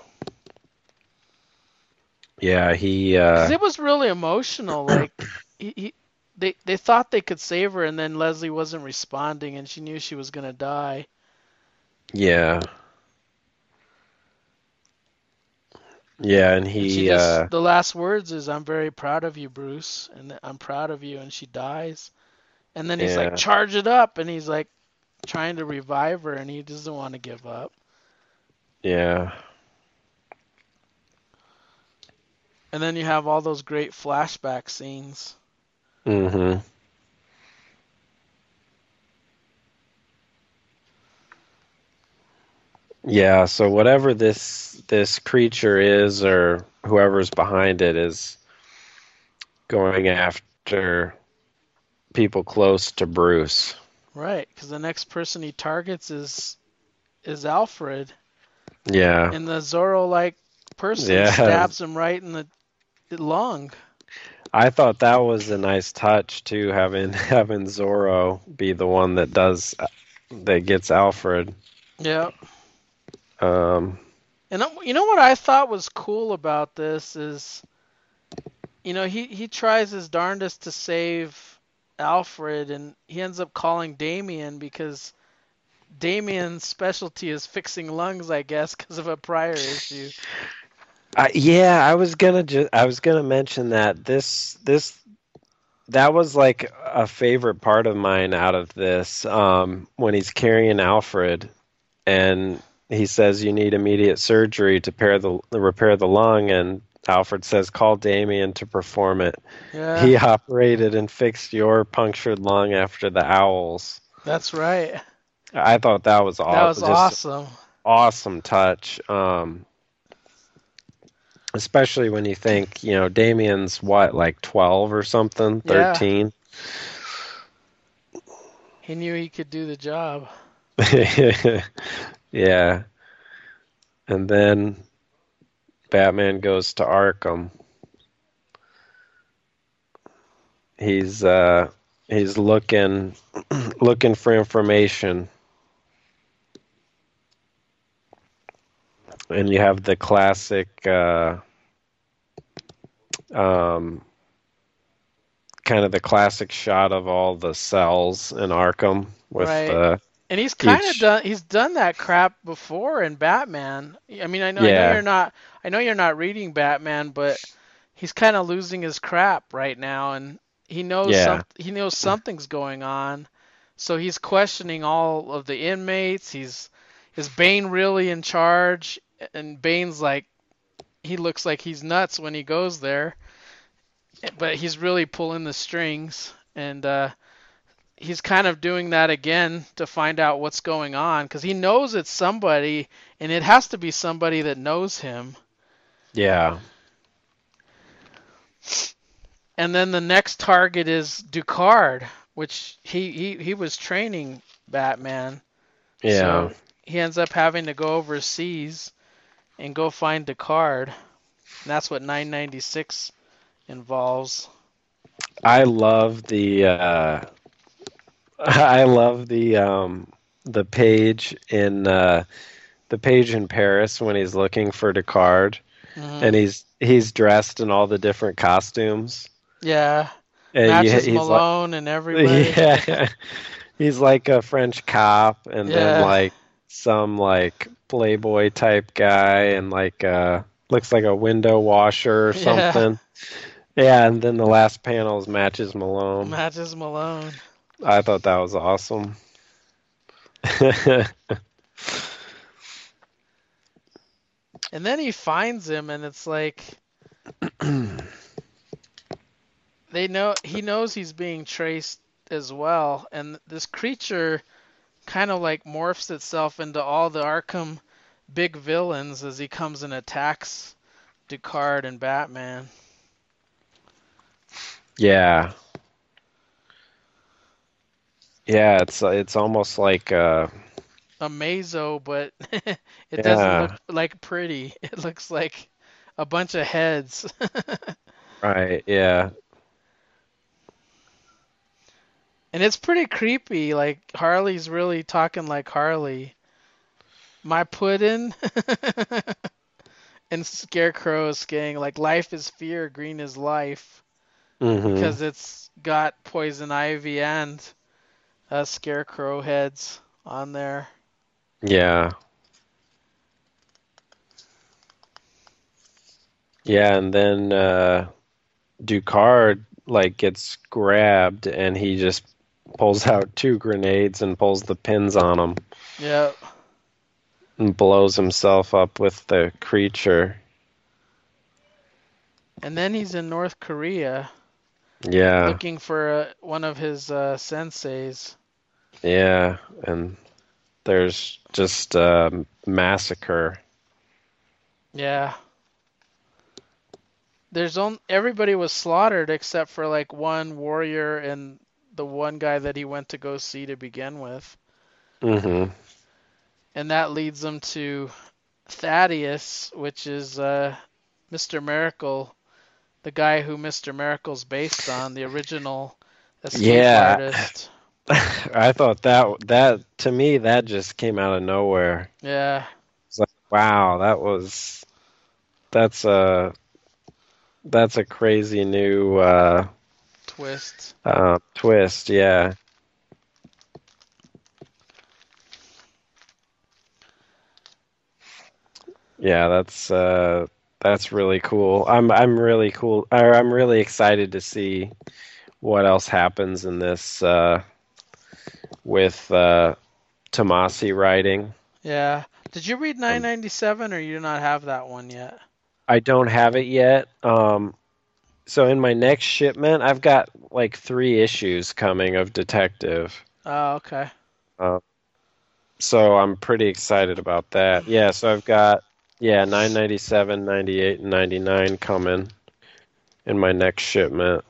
Yeah, he uh it was really emotional. Like he, he, they they thought they could save her, and then Leslie wasn't responding, and she knew she was gonna die. yeah. Yeah, and And she he just uh the last words is "I'm very proud of you, Bruce," and I'm proud of you, and she dies. And then he's Yeah. like, "Charge it up," and he's like trying to revive her, and he doesn't want to give up. yeah. And then you have all those great flashback scenes. Mm-hmm. Yeah, so whatever this this creature is or whoever's behind it is going after people close to Bruce. Right, because the next person he targets is is Alfred, Yeah. and the Zorro-like person Yeah. stabs him right in the, lung. I thought that was a nice touch too, having having Zorro be the one that does that gets Alfred. Yeah. Um, And uh, you know what I thought was cool about this is, you know, he he tries his darndest to save Alfred, and he ends up calling Damian because Damian's specialty is fixing lungs, I guess, because of a prior issue. I, yeah, I was gonna just I was gonna mention that this this that was like a favorite part of mine out of this um, when he's carrying Alfred and he says you need immediate surgery to repair the repair the lung and Alfred says call Damian to perform it. Yeah, He operated and fixed your punctured lung after the owls. that's right. I thought that was aw- That was awesome. awesome touch. Um, especially when you think, you know, Damian's what, like 12 or something, Yeah. 13? He knew he could do the job. yeah. And then Batman goes to Arkham. He's uh he's looking looking for information. And you have the classic uh um kind of the classic shot of all the cells in Arkham with Right. the And he's kind of done. He's done that crap before in Batman. I mean, I know, I know you're not. I know you're not reading Batman, but he's kind of losing his crap right now. And He knows Yeah. some, he knows something's going on. So he's questioning all of the inmates. He's is Bane really in charge? And Bane's like he looks like he's nuts when he goes there. But he's really pulling the strings and uh he's kind of doing that again to find out what's going on cuz he knows it's somebody and it has to be somebody that knows him. Yeah. And then the next target is Ducard, which he, he, he was training Batman. Yeah. So he ends up having to go overseas and go find Ducard. And that's what 996 involves. I love the uh I love the um the page in uh the page in Paris when he's looking for Ducard Mhm. and he's he's dressed in all the different costumes. yeah, And you- matches he's like- and everybody. Yeah. He's like a French cop and Yeah. then like some like playboy type guy and like uh looks like a window washer or something. Yeah, yeah, and then the last panels matches Malone. Matches Malone. I thought that was awesome. And then he finds him, and it's like they know he knows he's being traced as well, and this creature kind of like morphs itself into all the Arkham big villains as he comes and attacks Ducard and Batman. yeah. Yeah, it's it's almost like uh Amazo, but it Yeah. doesn't look like pretty. It looks like a bunch of heads. right, yeah. And it's pretty creepy. Like Harley's really talking like Harley. My puddin'. and Scarecrow is saying like life is fear, green is life, Mhm. because it's got poison ivy and uh, Scarecrow heads on there. Yeah. Yeah, and then uh Ducard like gets grabbed and he just pulls out two grenades and pulls the pins on them Yeah. and blows himself up with the creature. And then he's in North Korea Yeah. looking for uh, one of his uh, senseis. Yeah, and there's just a massacre. Yeah. There's on everybody was slaughtered except for like one warrior and the one guy that he went to go see to begin with. Mhm. And that leads them to Thaddeus, which is uh, Mr. Miracle, the guy who Mr. Miracle's based on, the original escape Yeah. artist. I thought that that to me that just came out of nowhere. Yeah. It's like wow, that was that's a that's a crazy new uh, Twist. uh, twist. Yeah, yeah, that's uh, that's really cool. I'm I'm really cool. Or I'm really excited to see what else happens in this uh, with uh, Tomasi writing. Yeah. Did you read 997 or you do not have that one yet? I don't have it yet. Um, so in my next shipment, I've got like three issues coming of Detective. Oh, okay. Um, so I'm pretty excited about that. Yeah, so I've got yeah, 997, 98 and 99 coming in my next shipment.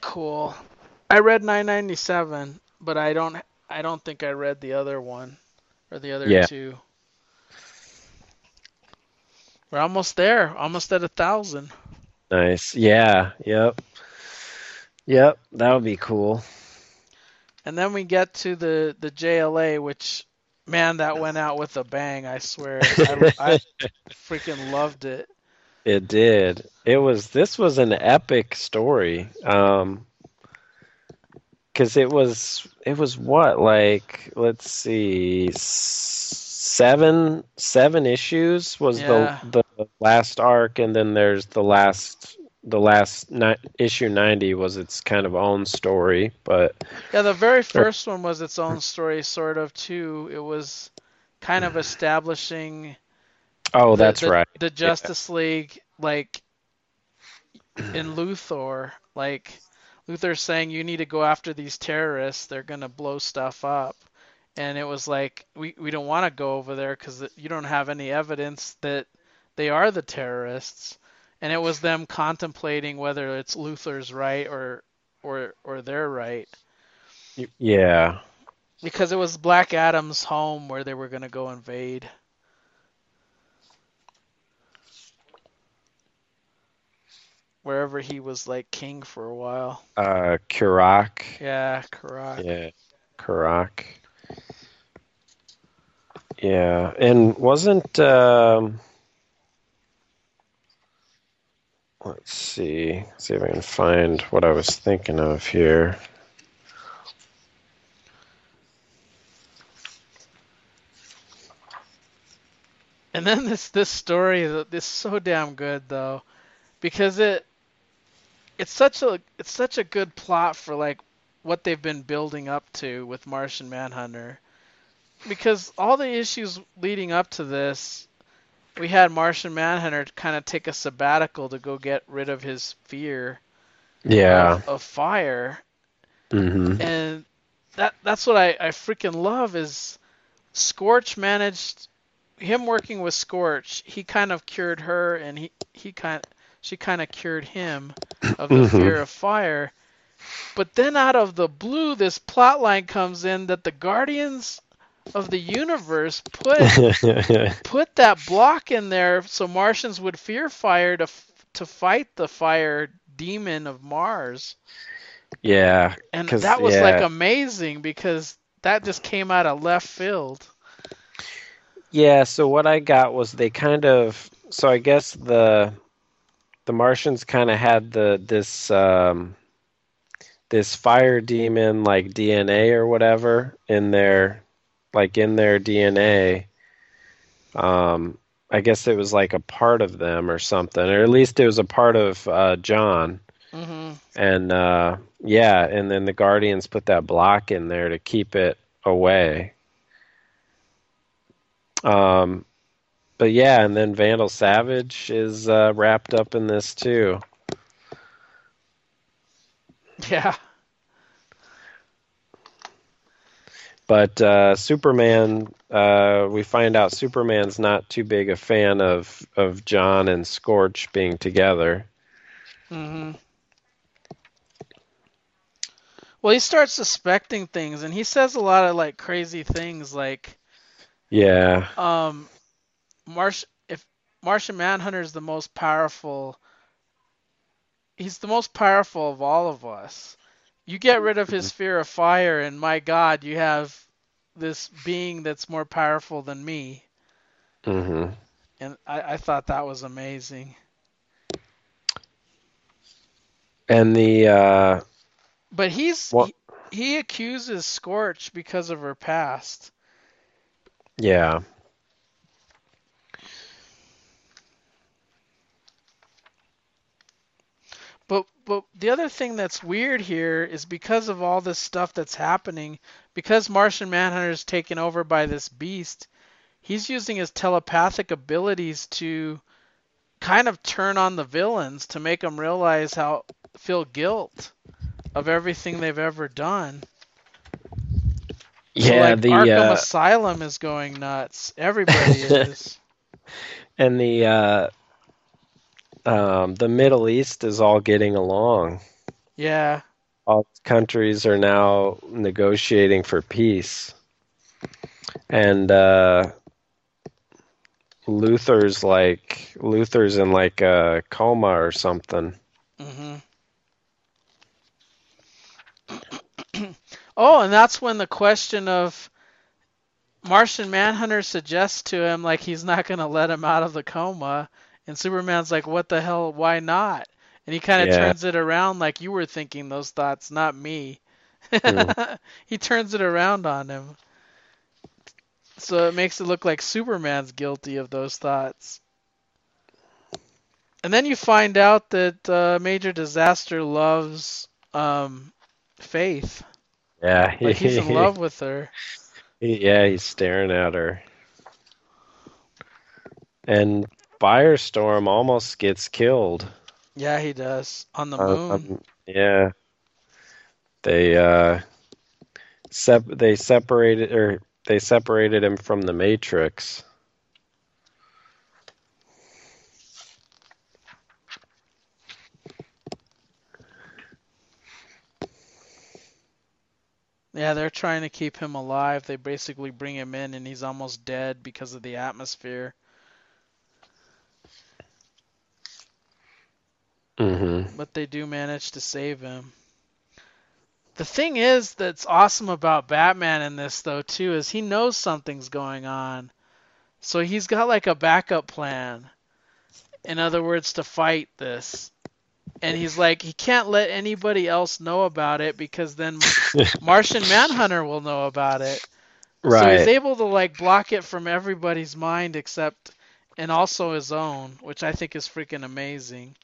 Cool. I read 997, but I don't I don't think I read the other one or the other Yeah. two. We're almost there, almost at a thousand. Nice. Yeah, yep. Yep, that would be cool. And then we get to the the JLA, which man, that went out with a bang. I swear, I, I freaking loved it. It did. It was this was an epic story. Um cuz it was it was what like let's see seven seven issues was Yeah. the the last arc and then there's the last the last ni- issue 90 was its kind of own story, but Yeah, the very first one was its own story, sort of too. It was kind of establishing oh, the- that's the, right. the Justice League, like in Luthor, like Luthor's saying you need to go after these terrorists. They're gonna blow stuff up, and it was like we we don't want to go over there because you don't have any evidence that they are the terrorists, and it was them contemplating whether it's Luthor's right or or or their right Yeah. because it was Black Adam's home where they were gonna go invade. Wherever he was like king for a while. Uh, Kurak. Yeah, correct. Yeah, Karak. Yeah, and wasn't um, let's see, see if I can find what I was thinking of here. And then this this story this is so damn good though, because it it's such a it's such a good plot for like what they've been building up to with Martian Manhunter. Because all the issues leading up to this, we had Martian Manhunter kind of take a sabbatical to go get rid of his fear Yeah. of, of fire, hmm and that that's what I, I freaking love is Scorch managed him working with Scorch. He kind of cured her, and he he kind she kind of cured him of the Mhm. fear of fire. But then out of the blue, this plot line comes in that the Guardians of the Universe put put that block in there so Martians would fear fire to to fight the fire demon of Mars. yeah. And that was like amazing because that just came out of left field. Yeah, so what I got was they kind of so I guess the the Martians kind of had the this um this fire demon like DNA or whatever in their like in their DNA. Um I guess it was like a part of them or something, or at least it was a part of uh John. hmm And uh yeah, and then the Guardians put that block in there to keep it away. Um but yeah, and then Vandal Savage is uh wrapped up in this too. Yeah. But uh Superman uh we find out Superman's not too big a fan of of John and Scorch being together. hmm Well, he starts suspecting things, and he says a lot of like crazy things, like Yeah. um, Marsh. If Martian Manhunter is the most powerful, he's the most powerful of all of us. You get rid of his fear of fire, and my God, you have this being that's more powerful than me. Mhm. And I, I thought that was amazing. And the uh But he's What- he, he accuses Scorch because of her past. yeah. But but the other thing that's weird here is because of all this stuff that's happening, because Martian Manhunter is taken over by this beast, he's using his telepathic abilities to kind of turn on the villains to make them realize how feel guilt of everything they've ever done. So, Yeah, like the Arkham uh, Asylum is going nuts. Everybody is. and the uh, um, the Middle East is all getting along. Yeah. All countries are now negotiating for peace, and uh, Luthor's like Luthor's in like a coma or something. Mm-hmm. oh, and that's when the question of Martian Manhunter suggests to him like he's not going to let him out of the coma, and Superman's like, "What the hell? Why not?" And he kind of Yeah. turns it around like you were thinking those thoughts, not me. He turns it around on him. So it makes it look like Superman's guilty of those thoughts. And then you find out that uh, Major Disaster loves um, Faith. Yeah, Like he's in love with her. Yeah, he's staring at her. And Firestorm almost gets killed. Yeah, he does on the Uh, moon. um, yeah. They uh sep- they separated or they separated him from the Matrix. Yeah, they're trying to keep him alive. They basically bring him in, and he's almost dead because of the atmosphere. Mhm. But they do manage to save him. The thing is that's awesome about Batman in this though too is he knows something's going on. So he's got like a backup plan. In other words to fight this. And he's like he can't let anybody else know about it because then Martian Manhunter will know about it. Right. So he's able to like block it from everybody's mind except and also his own, which I think is freaking amazing.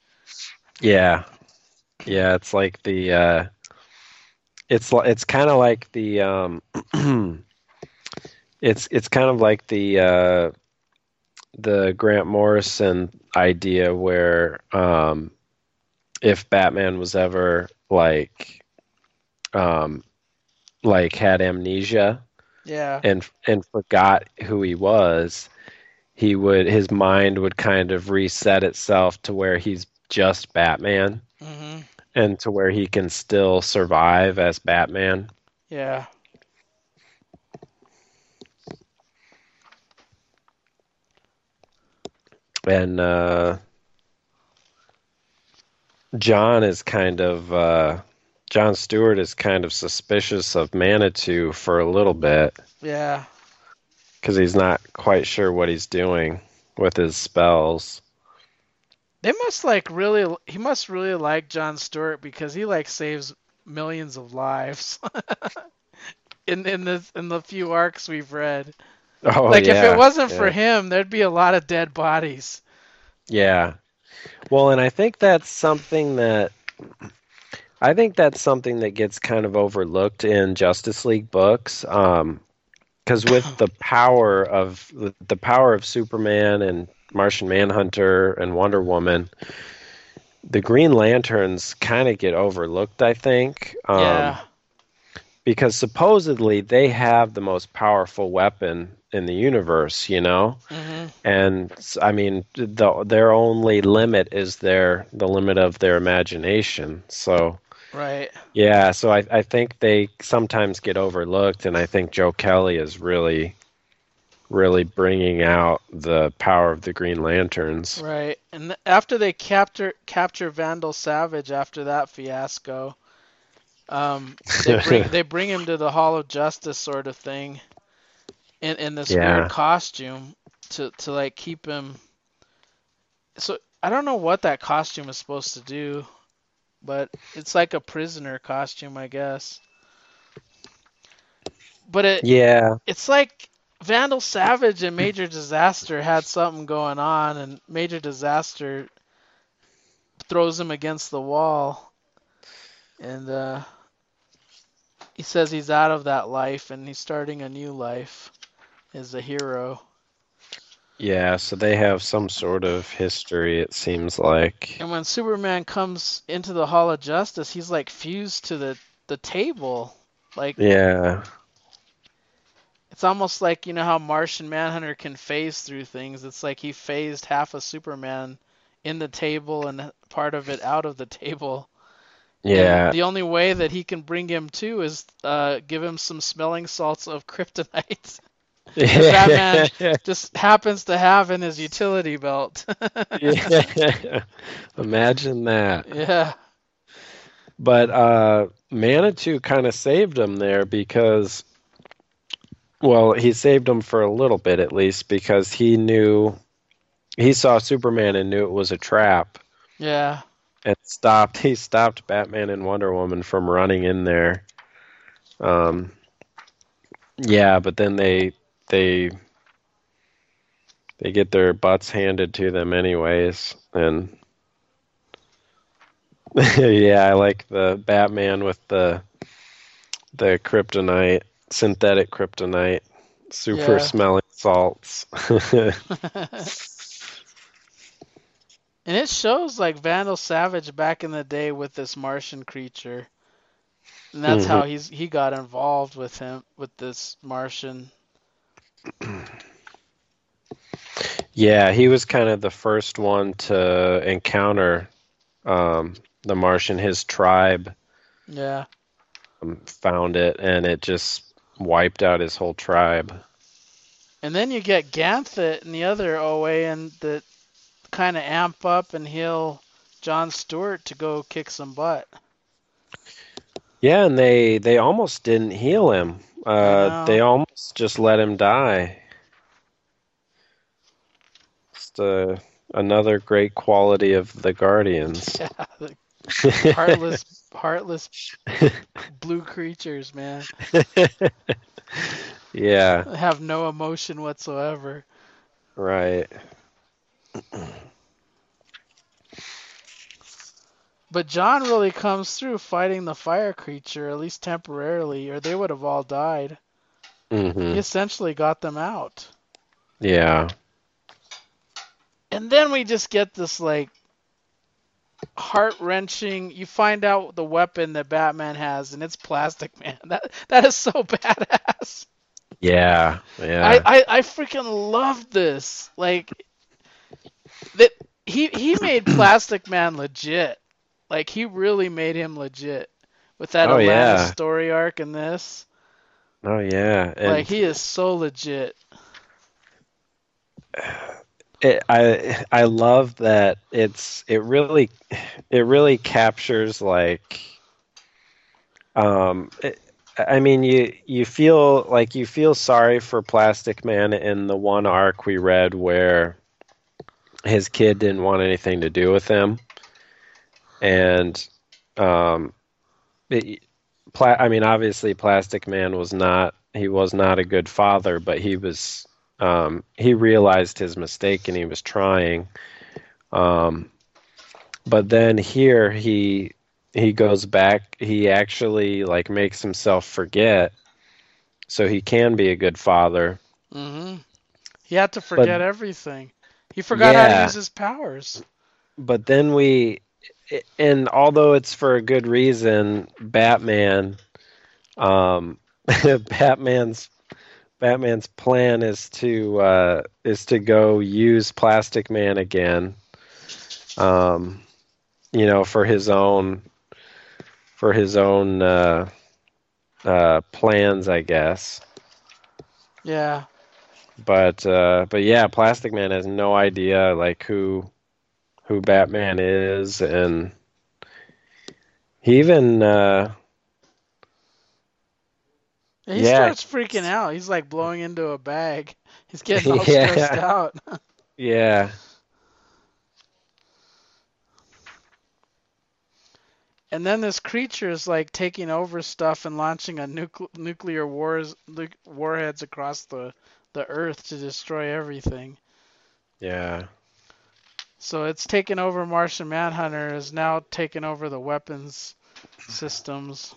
Yeah. Yeah, it's like the uh it's it's kind of like the um it's it's kind of like the uh the Grant Morrison idea where um if Batman was ever like um like had amnesia Yeah. and and forgot who he was, he would his mind would kind of reset itself to where he's just Batman Mhm. and to where he can still survive as Batman. Yeah. And uh, John is kind of uh, John Stewart is kind of suspicious of Manitou for a little bit Yeah. because he's not quite sure what he's doing with his spells. They must like really he must really like John Stewart because he like saves millions of lives. in in the in the few arcs we've read. Oh like if it wasn't for him, there'd be a lot of dead bodies. Yeah. Well, and I think that's something that I think that's something that gets kind of overlooked in Justice League books. Um, because with the power of the power of Superman and Martian Manhunter and Wonder Woman, the Green Lanterns kind of get overlooked. I think. Um, yeah. Because supposedly they have the most powerful weapon in the universe. You know hmm and I mean, the, their only limit is their the limit of their imagination. So Right. yeah, so I, I think they sometimes get overlooked, and I think Joe Kelly is really, really bringing out the power of the Green Lanterns. Right. And after they capture capture Vandal Savage after that fiasco, um, they bring they bring him to the Hall of Justice sort of thing, in in this Yeah. weird costume to to like keep him. So I don't know what that costume is supposed to do, but it's like a prisoner costume, I guess. But it Yeah, it's like Vandal Savage and Major Disaster had something going on, and Major Disaster throws him against the wall, and uh, he says he's out of that life and he's starting a new life as a hero. Yeah. So they have some sort of history. It seems like. And when Superman comes into the Hall of Justice, he's like fused to the the table, like Yeah, It's almost like you know how Martian Manhunter can phase through things. It's like he phased half of Superman in the table and part of it out of the table. And yeah, the only way that he can bring him to is uh, give him some smelling salts of kryptonite. Batman Just happens to have in his utility belt. yeah. Imagine that. yeah. But uh, Manitou kind of saved him there because, well, he saved him for a little bit at least because he knew, he saw Superman and knew it was a trap Yeah. and stopped. He stopped Batman and Wonder Woman from running in there. Um, yeah, but then they they they get their butts handed to them anyways, and yeah, I like the Batman with the the kryptonite, synthetic kryptonite, super Yeah. smelling salts. And it shows like Vandal Savage back in the day with this Martian creature. And that's how mm-hmm. he's he got involved with him with this Martian. yeah, he was kind of the first one to encounter um, the Martian. His tribe Yeah. um, found it, and it just wiped out his whole tribe. And then you get Ganthet and the other OA and that kind of amp up and heal John Stewart to go kick some butt. Yeah, and they they almost didn't heal him. Uh, they almost just let him die. Just uh, another great quality of the Guardians. Yeah, the heartless, heartless blue creatures, man, yeah, have no emotion whatsoever. right. But John really comes through fighting the fire creature, at least temporarily, or they would have all died. hmm He essentially got them out. Yeah. And then we just get this like heart wrenching. You find out the weapon that Batman has, and it's Plastic Man. That that is so badass. Yeah. Yeah. I, I I freaking love this. Like that he he made Plastic Man legit. Like he really made him legit with that Oh, Atlantis yeah. story arc in this. oh yeah. And like he is so legit. it, I I love that it's it really it really captures like um it, I mean you you feel like you feel sorry for Plastic Man in the one arc we read where his kid didn't want anything to do with him and um it, pla- I mean obviously Plastic Man was not he was not a good father but he was um, he realized his mistake and he was trying. Um, but then here he he goes back. He actually like makes himself forget, so he can be a good father. hmm He had to forget everything. He forgot how to use his powers. But then we, and although it's for a good reason, Batman, um, Batman's Batman's plan is to uh, is to go use Plastic Man again. Um, you know, for his own for his own uh, uh, plans, I guess. Yeah. But uh, but yeah, Plastic Man has no idea like who who Batman is, and he even uh, He Yeah. starts freaking out. He's like blowing into a bag. He's getting all Yeah. stressed out. yeah And then this creature is like taking over stuff and launching a nucle- nuclear wars warheads across the the earth to destroy everything. yeah So it's taken over Martian Manhunter is now taken over the weapons systems.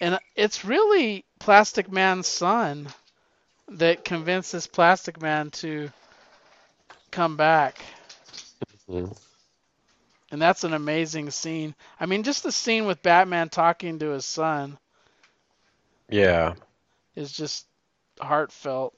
And it's really Plastic Man's son that convinces Plastic Man to come back. Mhm. And that's an amazing scene. I mean, just the scene with Batman talking to his son yeah is just heartfelt.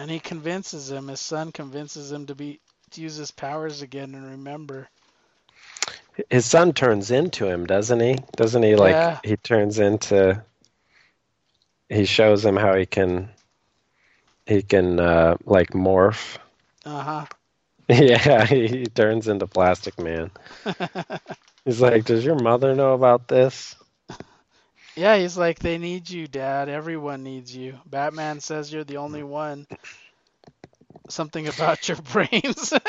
And he convinces him, his son convinces him to be to use his powers again and remember. his son turns into him, doesn't he? Doesn't he like Yeah. he turns into he shows him how he can he can uh like morph. Uh huh. yeah, he, he turns into Plastic Man. He's like, "Does your mother know about this?" Yeah, he's like, they need you, Dad. Everyone needs you. Batman says you're the only one. Something about your brains.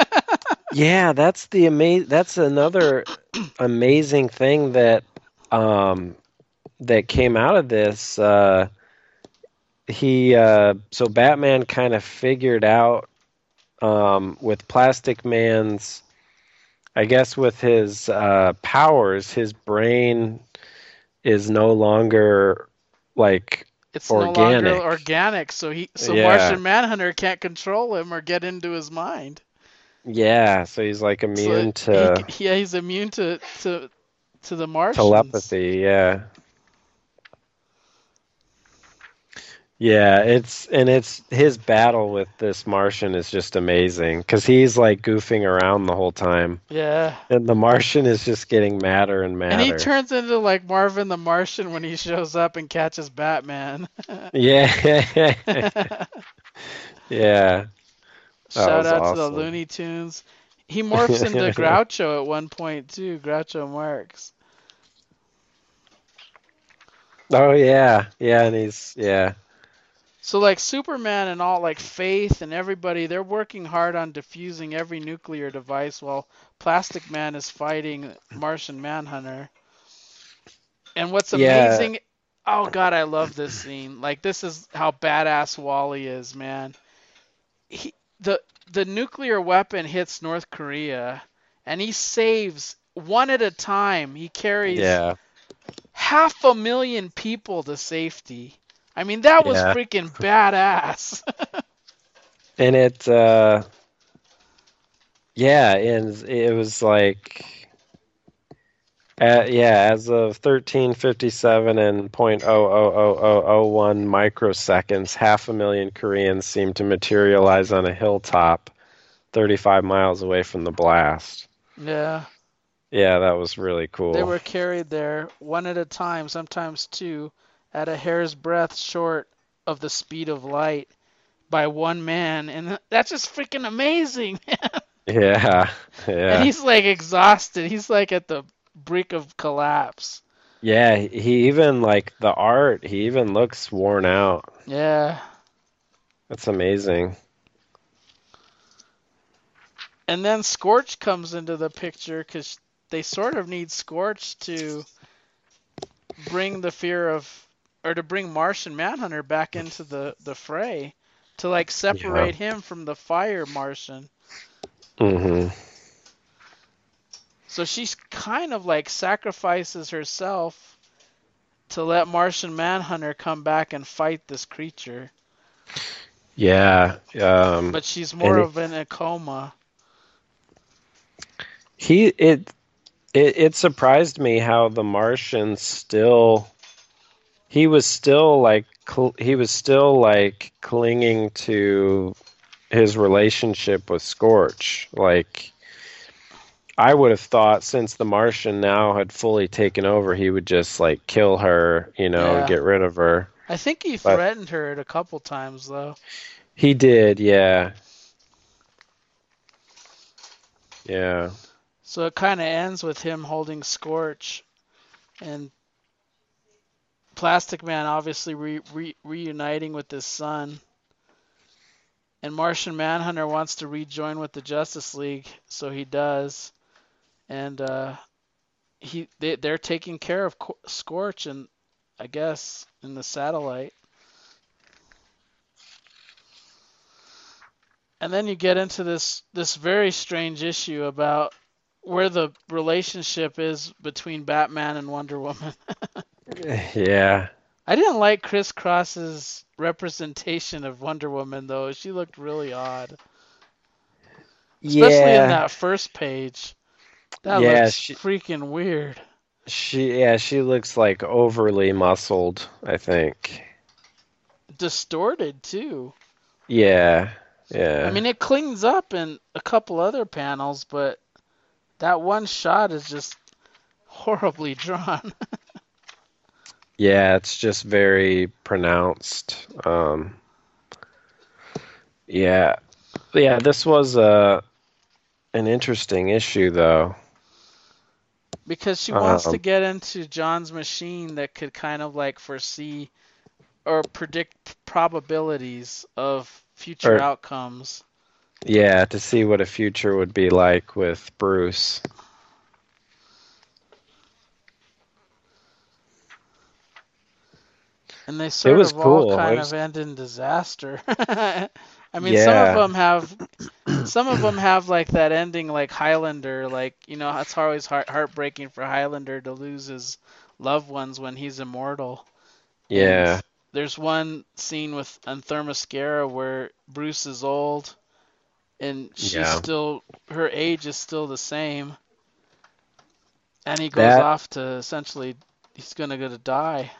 Yeah, that's the amazing. that's another amazing thing that um, that came out of this. Uh, he uh, so Batman kind of figured out um, with Plastic Man's, I guess, with his uh, powers, his brain is no longer like It's Organic. no longer organic, so he so Yeah. Martian Manhunter can't control him or get into his mind. yeah. So he's like So immune to he, yeah, he's immune to to to the Martians. telepathy. Yeah. Yeah, it's and it's his battle with this Martian is just amazing because he's like goofing around the whole time, Yeah. and the Martian is just getting madder and madder. And he turns into like Marvin the Martian when he shows up and catches Batman. yeah, yeah. Shout out to the awesome. Looney Tunes. He morphs into Groucho at one point too, Groucho Marx. Oh yeah, yeah, and he's yeah, So like Superman and all like Faith and everybody, they're working hard on defusing every nuclear device while Plastic Man is fighting Martian Manhunter. And what's Yeah. amazing Oh god, I love this scene. Like this is how badass Wally is, man. He the the nuclear weapon hits North Korea and he saves one at a time. He carries yeah, half a million people to safety. I mean, that was Yeah. freaking badass. and it uh, yeah, and it was like. Uh, yeah, as of 1357 and 0.00001 microseconds, half a million Koreans seemed to materialize on a hilltop 35 miles away from the blast. yeah, Yeah, that was really cool. they were carried there one at a time, sometimes two, at a hair's breadth short of the speed of light by one man, and that's just freaking amazing. Yeah, yeah and he's like exhausted. He's like at the brink of collapse. Yeah, he even like the art, he even looks worn out. Yeah. That's amazing. And then Scorch comes into the picture because they sort of need Scorch to bring the fear of, or to bring Martian Manhunter back into the, the fray, to like separate him from the fire Martian. Mm-hmm. So she's kind of like sacrifices herself to let Martian Manhunter come back and fight this creature. Yeah. Um But she's more And- of in a coma. he it it it surprised me how the Martian still he was still like cl- he was still like clinging to his relationship with Scorch. Like I would have thought since the Martian now had fully taken over, he would just like kill her, you know, Yeah. get rid of her. I think he But- threatened her a couple times though. He did, yeah. Yeah. So it kind of ends with him holding Scorch, and Plastic Man obviously re- re- reuniting with his son. And Martian Manhunter wants to rejoin with the Justice League, so he does. And uh, he they, they're taking care of Co- Scorch, and I guess in the satellite. And then you get into this this very strange issue about where the relationship is between Batman and Wonder Woman. Yeah. I didn't like Chris Cross's representation of Wonder Woman though. She looked really odd, especially yeah. in that first page. That Yeah, looks she- freaking weird. She yeah, she looks like overly muscled, I think. Distorted too. Yeah. Yeah. I mean, it cleans up in a couple other panels, but that one shot is just horribly drawn. Yeah, it's just very pronounced. Um Yeah. Yeah, this was uh an interesting issue though. because she wants to Um, get into John's machine that could kind of like foresee or predict probabilities of future Or- outcomes. Yeah, to see what a future would be like with Bruce. And they sort was of all cool. It kind was- of end in disaster. I mean, some of them have, some of them have like that ending, like Highlander. Like you know, it's always heart heartbreaking for Highlander to lose his loved ones when he's immortal. Yeah. And there's one scene with on Themyscira where Bruce is old, and she's Yeah. still her age is still the same, and he goes That- off to essentially he's gonna go to die.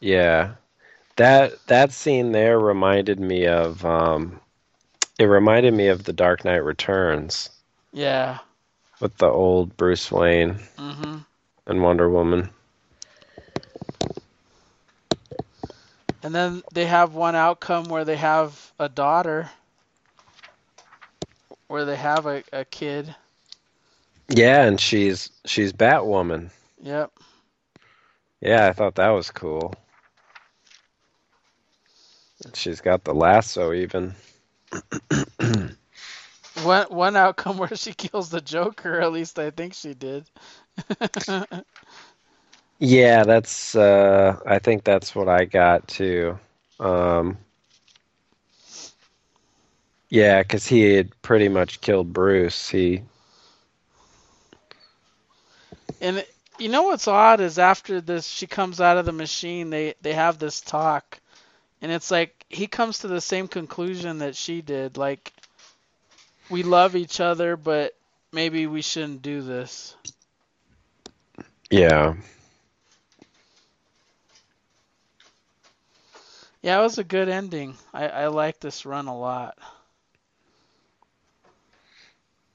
Yeah. That that scene there reminded me of um it reminded me of The Dark Knight Returns Yeah. with the old Bruce Wayne hmm and Wonder Woman. And then they have one outcome where they have a daughter, where they have a, a kid. Yeah, and she's she's Batwoman. Yep. Yeah, I thought that was cool. She's got the lasso even. One one outcome where she kills the Joker. At least I think she did. Yeah, that's uh I think that's what I got too. Um Yeah, cuz he had pretty much killed Bruce. He and you know what's odd is after this, she comes out of the machine. They they have this talk, and it's like he comes to the same conclusion that she did. Like we love each other, but maybe we shouldn't do this. yeah. Yeah, it was a good ending. I I like this run a lot.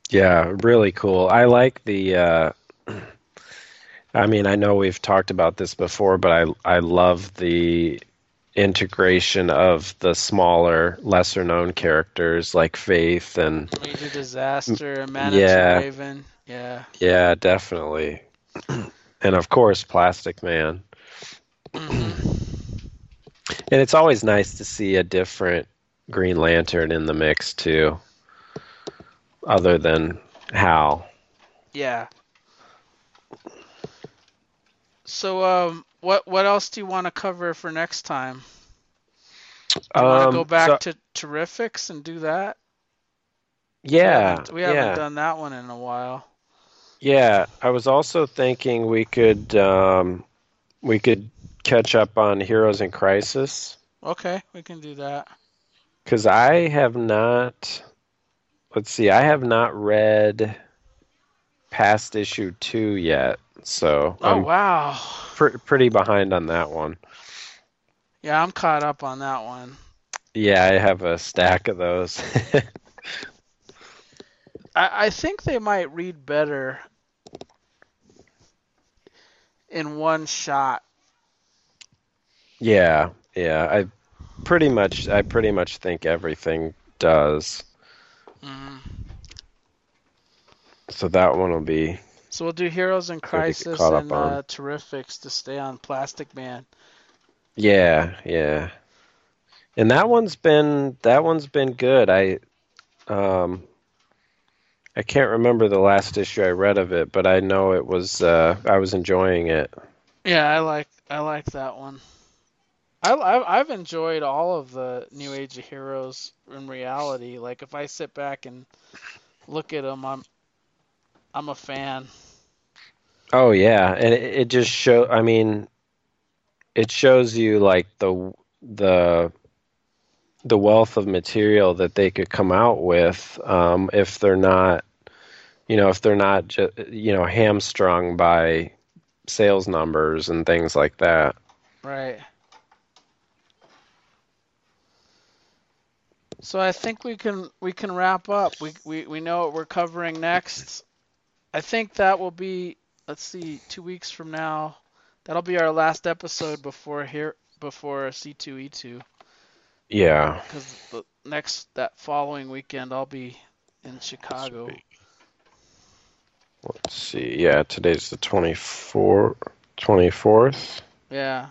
Yeah, really cool. I like the uh I mean, I know we've talked about this before, but I I love the integration of the smaller, lesser known characters like Faith and Major disaster, Manitou Yeah. Raven. Yeah. yeah, definitely. and of course, Plastic Man. Mhm. And it's always nice to see a different Green Lantern in the mix too. Other than Hal. Yeah. So um, what what else do you want to cover for next time? Do you want to Um, go back so- to Terrifics and do that? We yeah, haven't- we haven't done that one in a while. Yeah, I was also thinking we could um, we could catch up on Heroes in Crisis Okay, we can do that. because I have not. Let's see, I have not read past issue two yet, so Oh I'm wow. pr- pretty behind on that one. Yeah, I'm caught up on that one. Yeah, I have a stack of those. I, I think they might read better in one shot. yeah, yeah, I pretty much I pretty much think everything does. Mhm. So that one will be So we'll do Heroes in Crisis and uh, Terrifics to stay on Plastic Man. Yeah, yeah. And that one's been that one's been good. I um I can't remember the last issue I read of it, but I know it was uh I was enjoying it. Yeah, I like I like that one. I, I've enjoyed all of the New Age of Heroes in reality. Like if I sit back and look at them, I'm I'm a fan. Oh yeah, and it, it just show I mean it shows you like the the the wealth of material that they could come out with um if they're not you know if they're not ju- you know hamstrung by sales numbers and things like that. Right. So I think we can we can wrap up. We we we know what we're covering next. I think that will be let's see, two weeks from now. That'll be our last episode before here before C2E2 Yeah. because the next that following weekend I'll be in Chicago. Let's see. Yeah, today's the 24 24th. Yeah.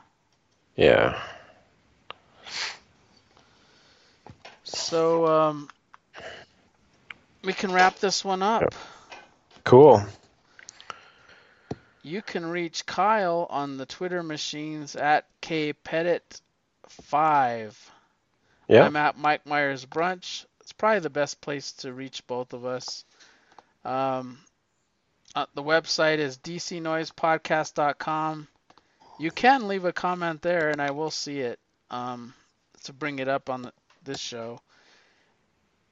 Yeah. So um we can wrap this one up. Yep. Cool. you can reach Kyle on the Twitter machines at kpettit5. Yeah. I'm at Mike Myers Brunch. It's probably the best place to reach both of us. Um, uh, the website is dcnoisepodcast.com. You can leave a comment there, and I will see it um, to bring it up on the, this show.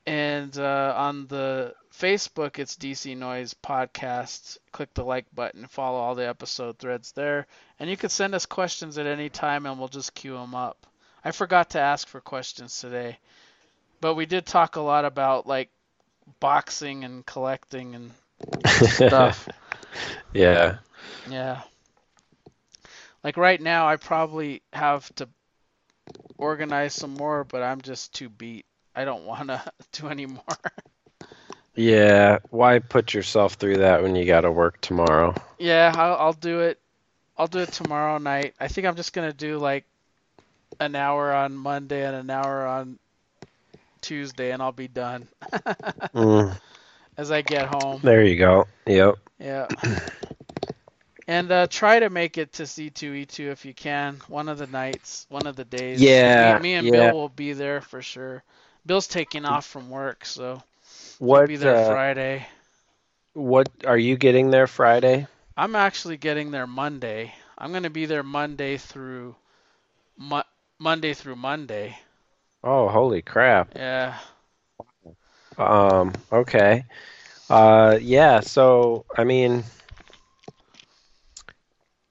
And uh, on the Facebook, it's DC Noise Podcast. Click the like button, follow all the episode threads there, and you can send us questions at any time, and we'll just queue them up. I forgot to ask for questions today, but we did talk a lot about like boxing and collecting and stuff. yeah. Yeah. Like right now, I probably have to organize some more, but I'm just too beat. I don't want to do any more. Yeah. Why put yourself through that when you got to work tomorrow? yeah, I'll, I'll do it. I'll do it tomorrow night. I think I'm just gonna do like an hour on Monday and an hour on Tuesday, and I'll be done Mm, as I get home. there you go. Yep. Yeah. And uh, try to make it to C2E2 if you can. One of the nights, one of the days. Yeah, Me, me and yeah. Bill will be there for sure. Bill's taking off from work, so What? be there uh, Friday. what are you getting there Friday? I'm actually getting there Monday. I'm gonna be there Monday through Mo- Monday through Monday. Oh, holy crap. Yeah. Um, okay. Uh, yeah, so I mean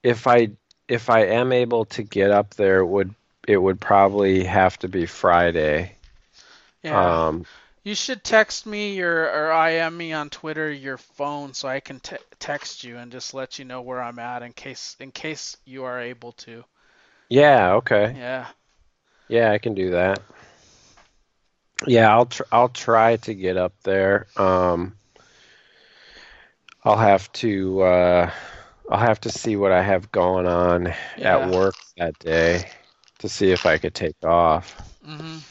if I if I am able to get up there it would it would probably have to be Friday. Yeah. Um, you should text me your or IM me on Twitter your phone so I can te- text you and just let you know where I'm at in case in case you are able to. yeah, okay. Yeah. Yeah, I can do that. Yeah, I'll tr- I'll try to get up there. Um, I'll have to uh, I'll have to see what I have going on Yeah. at work that day to see if I could take off. Mhm.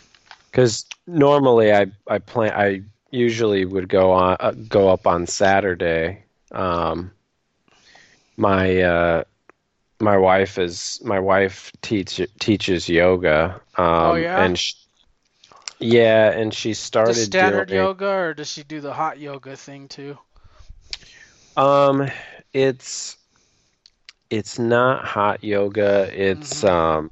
Because normally I I plan I usually would go on uh, go up on Saturday. Um, my uh, my wife is my wife teach teaches yoga. Um, Oh, yeah? and sh yeah, and she started The standard doing yoga or does she do the hot yoga thing too? um it's it's not hot yoga. It's Mhm. um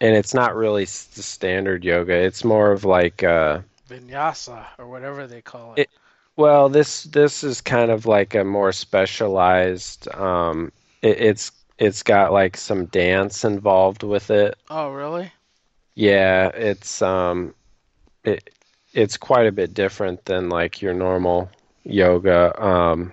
and it's not really the standard yoga. It's more of like uh Vinyasa or whatever they call it. It- Well, this this is kind of like a more specialized. Um, it, it's it's got like some dance involved with it. oh, really? Yeah, it's um, it it's quite a bit different than like your normal yoga. Um,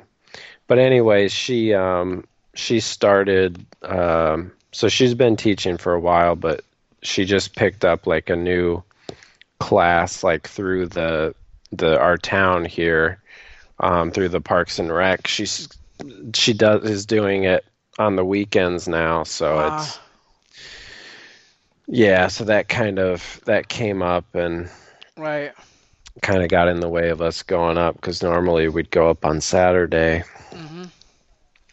but anyways, she um she started um so she's been teaching for a while, but she just picked up like a new class like through the the our town here um through the Parks and Rec. She's she does is doing it on the weekends now, so Ah, it's yeah, so that kind of that came up and right. kind of got in the way of us going up because normally we'd go up on Saturday hmm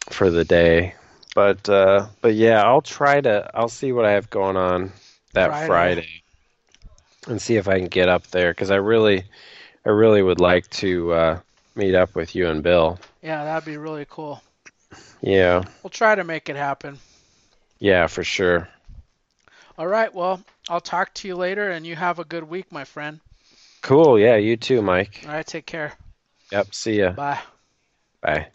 for the day. But uh, but yeah, I'll try to. I'll see what I have going on that Friday. Friday, and see if I can get up there because I really, I really would like to uh, meet up with you and Bill. Yeah, that'd be really cool. Yeah, We'll try to make it happen. yeah, for sure. All right. Well, I'll talk to you later, and you have a good week, my friend. Cool. Yeah, you too, Mike. All right. Take care. Yep. See ya. Bye. Bye.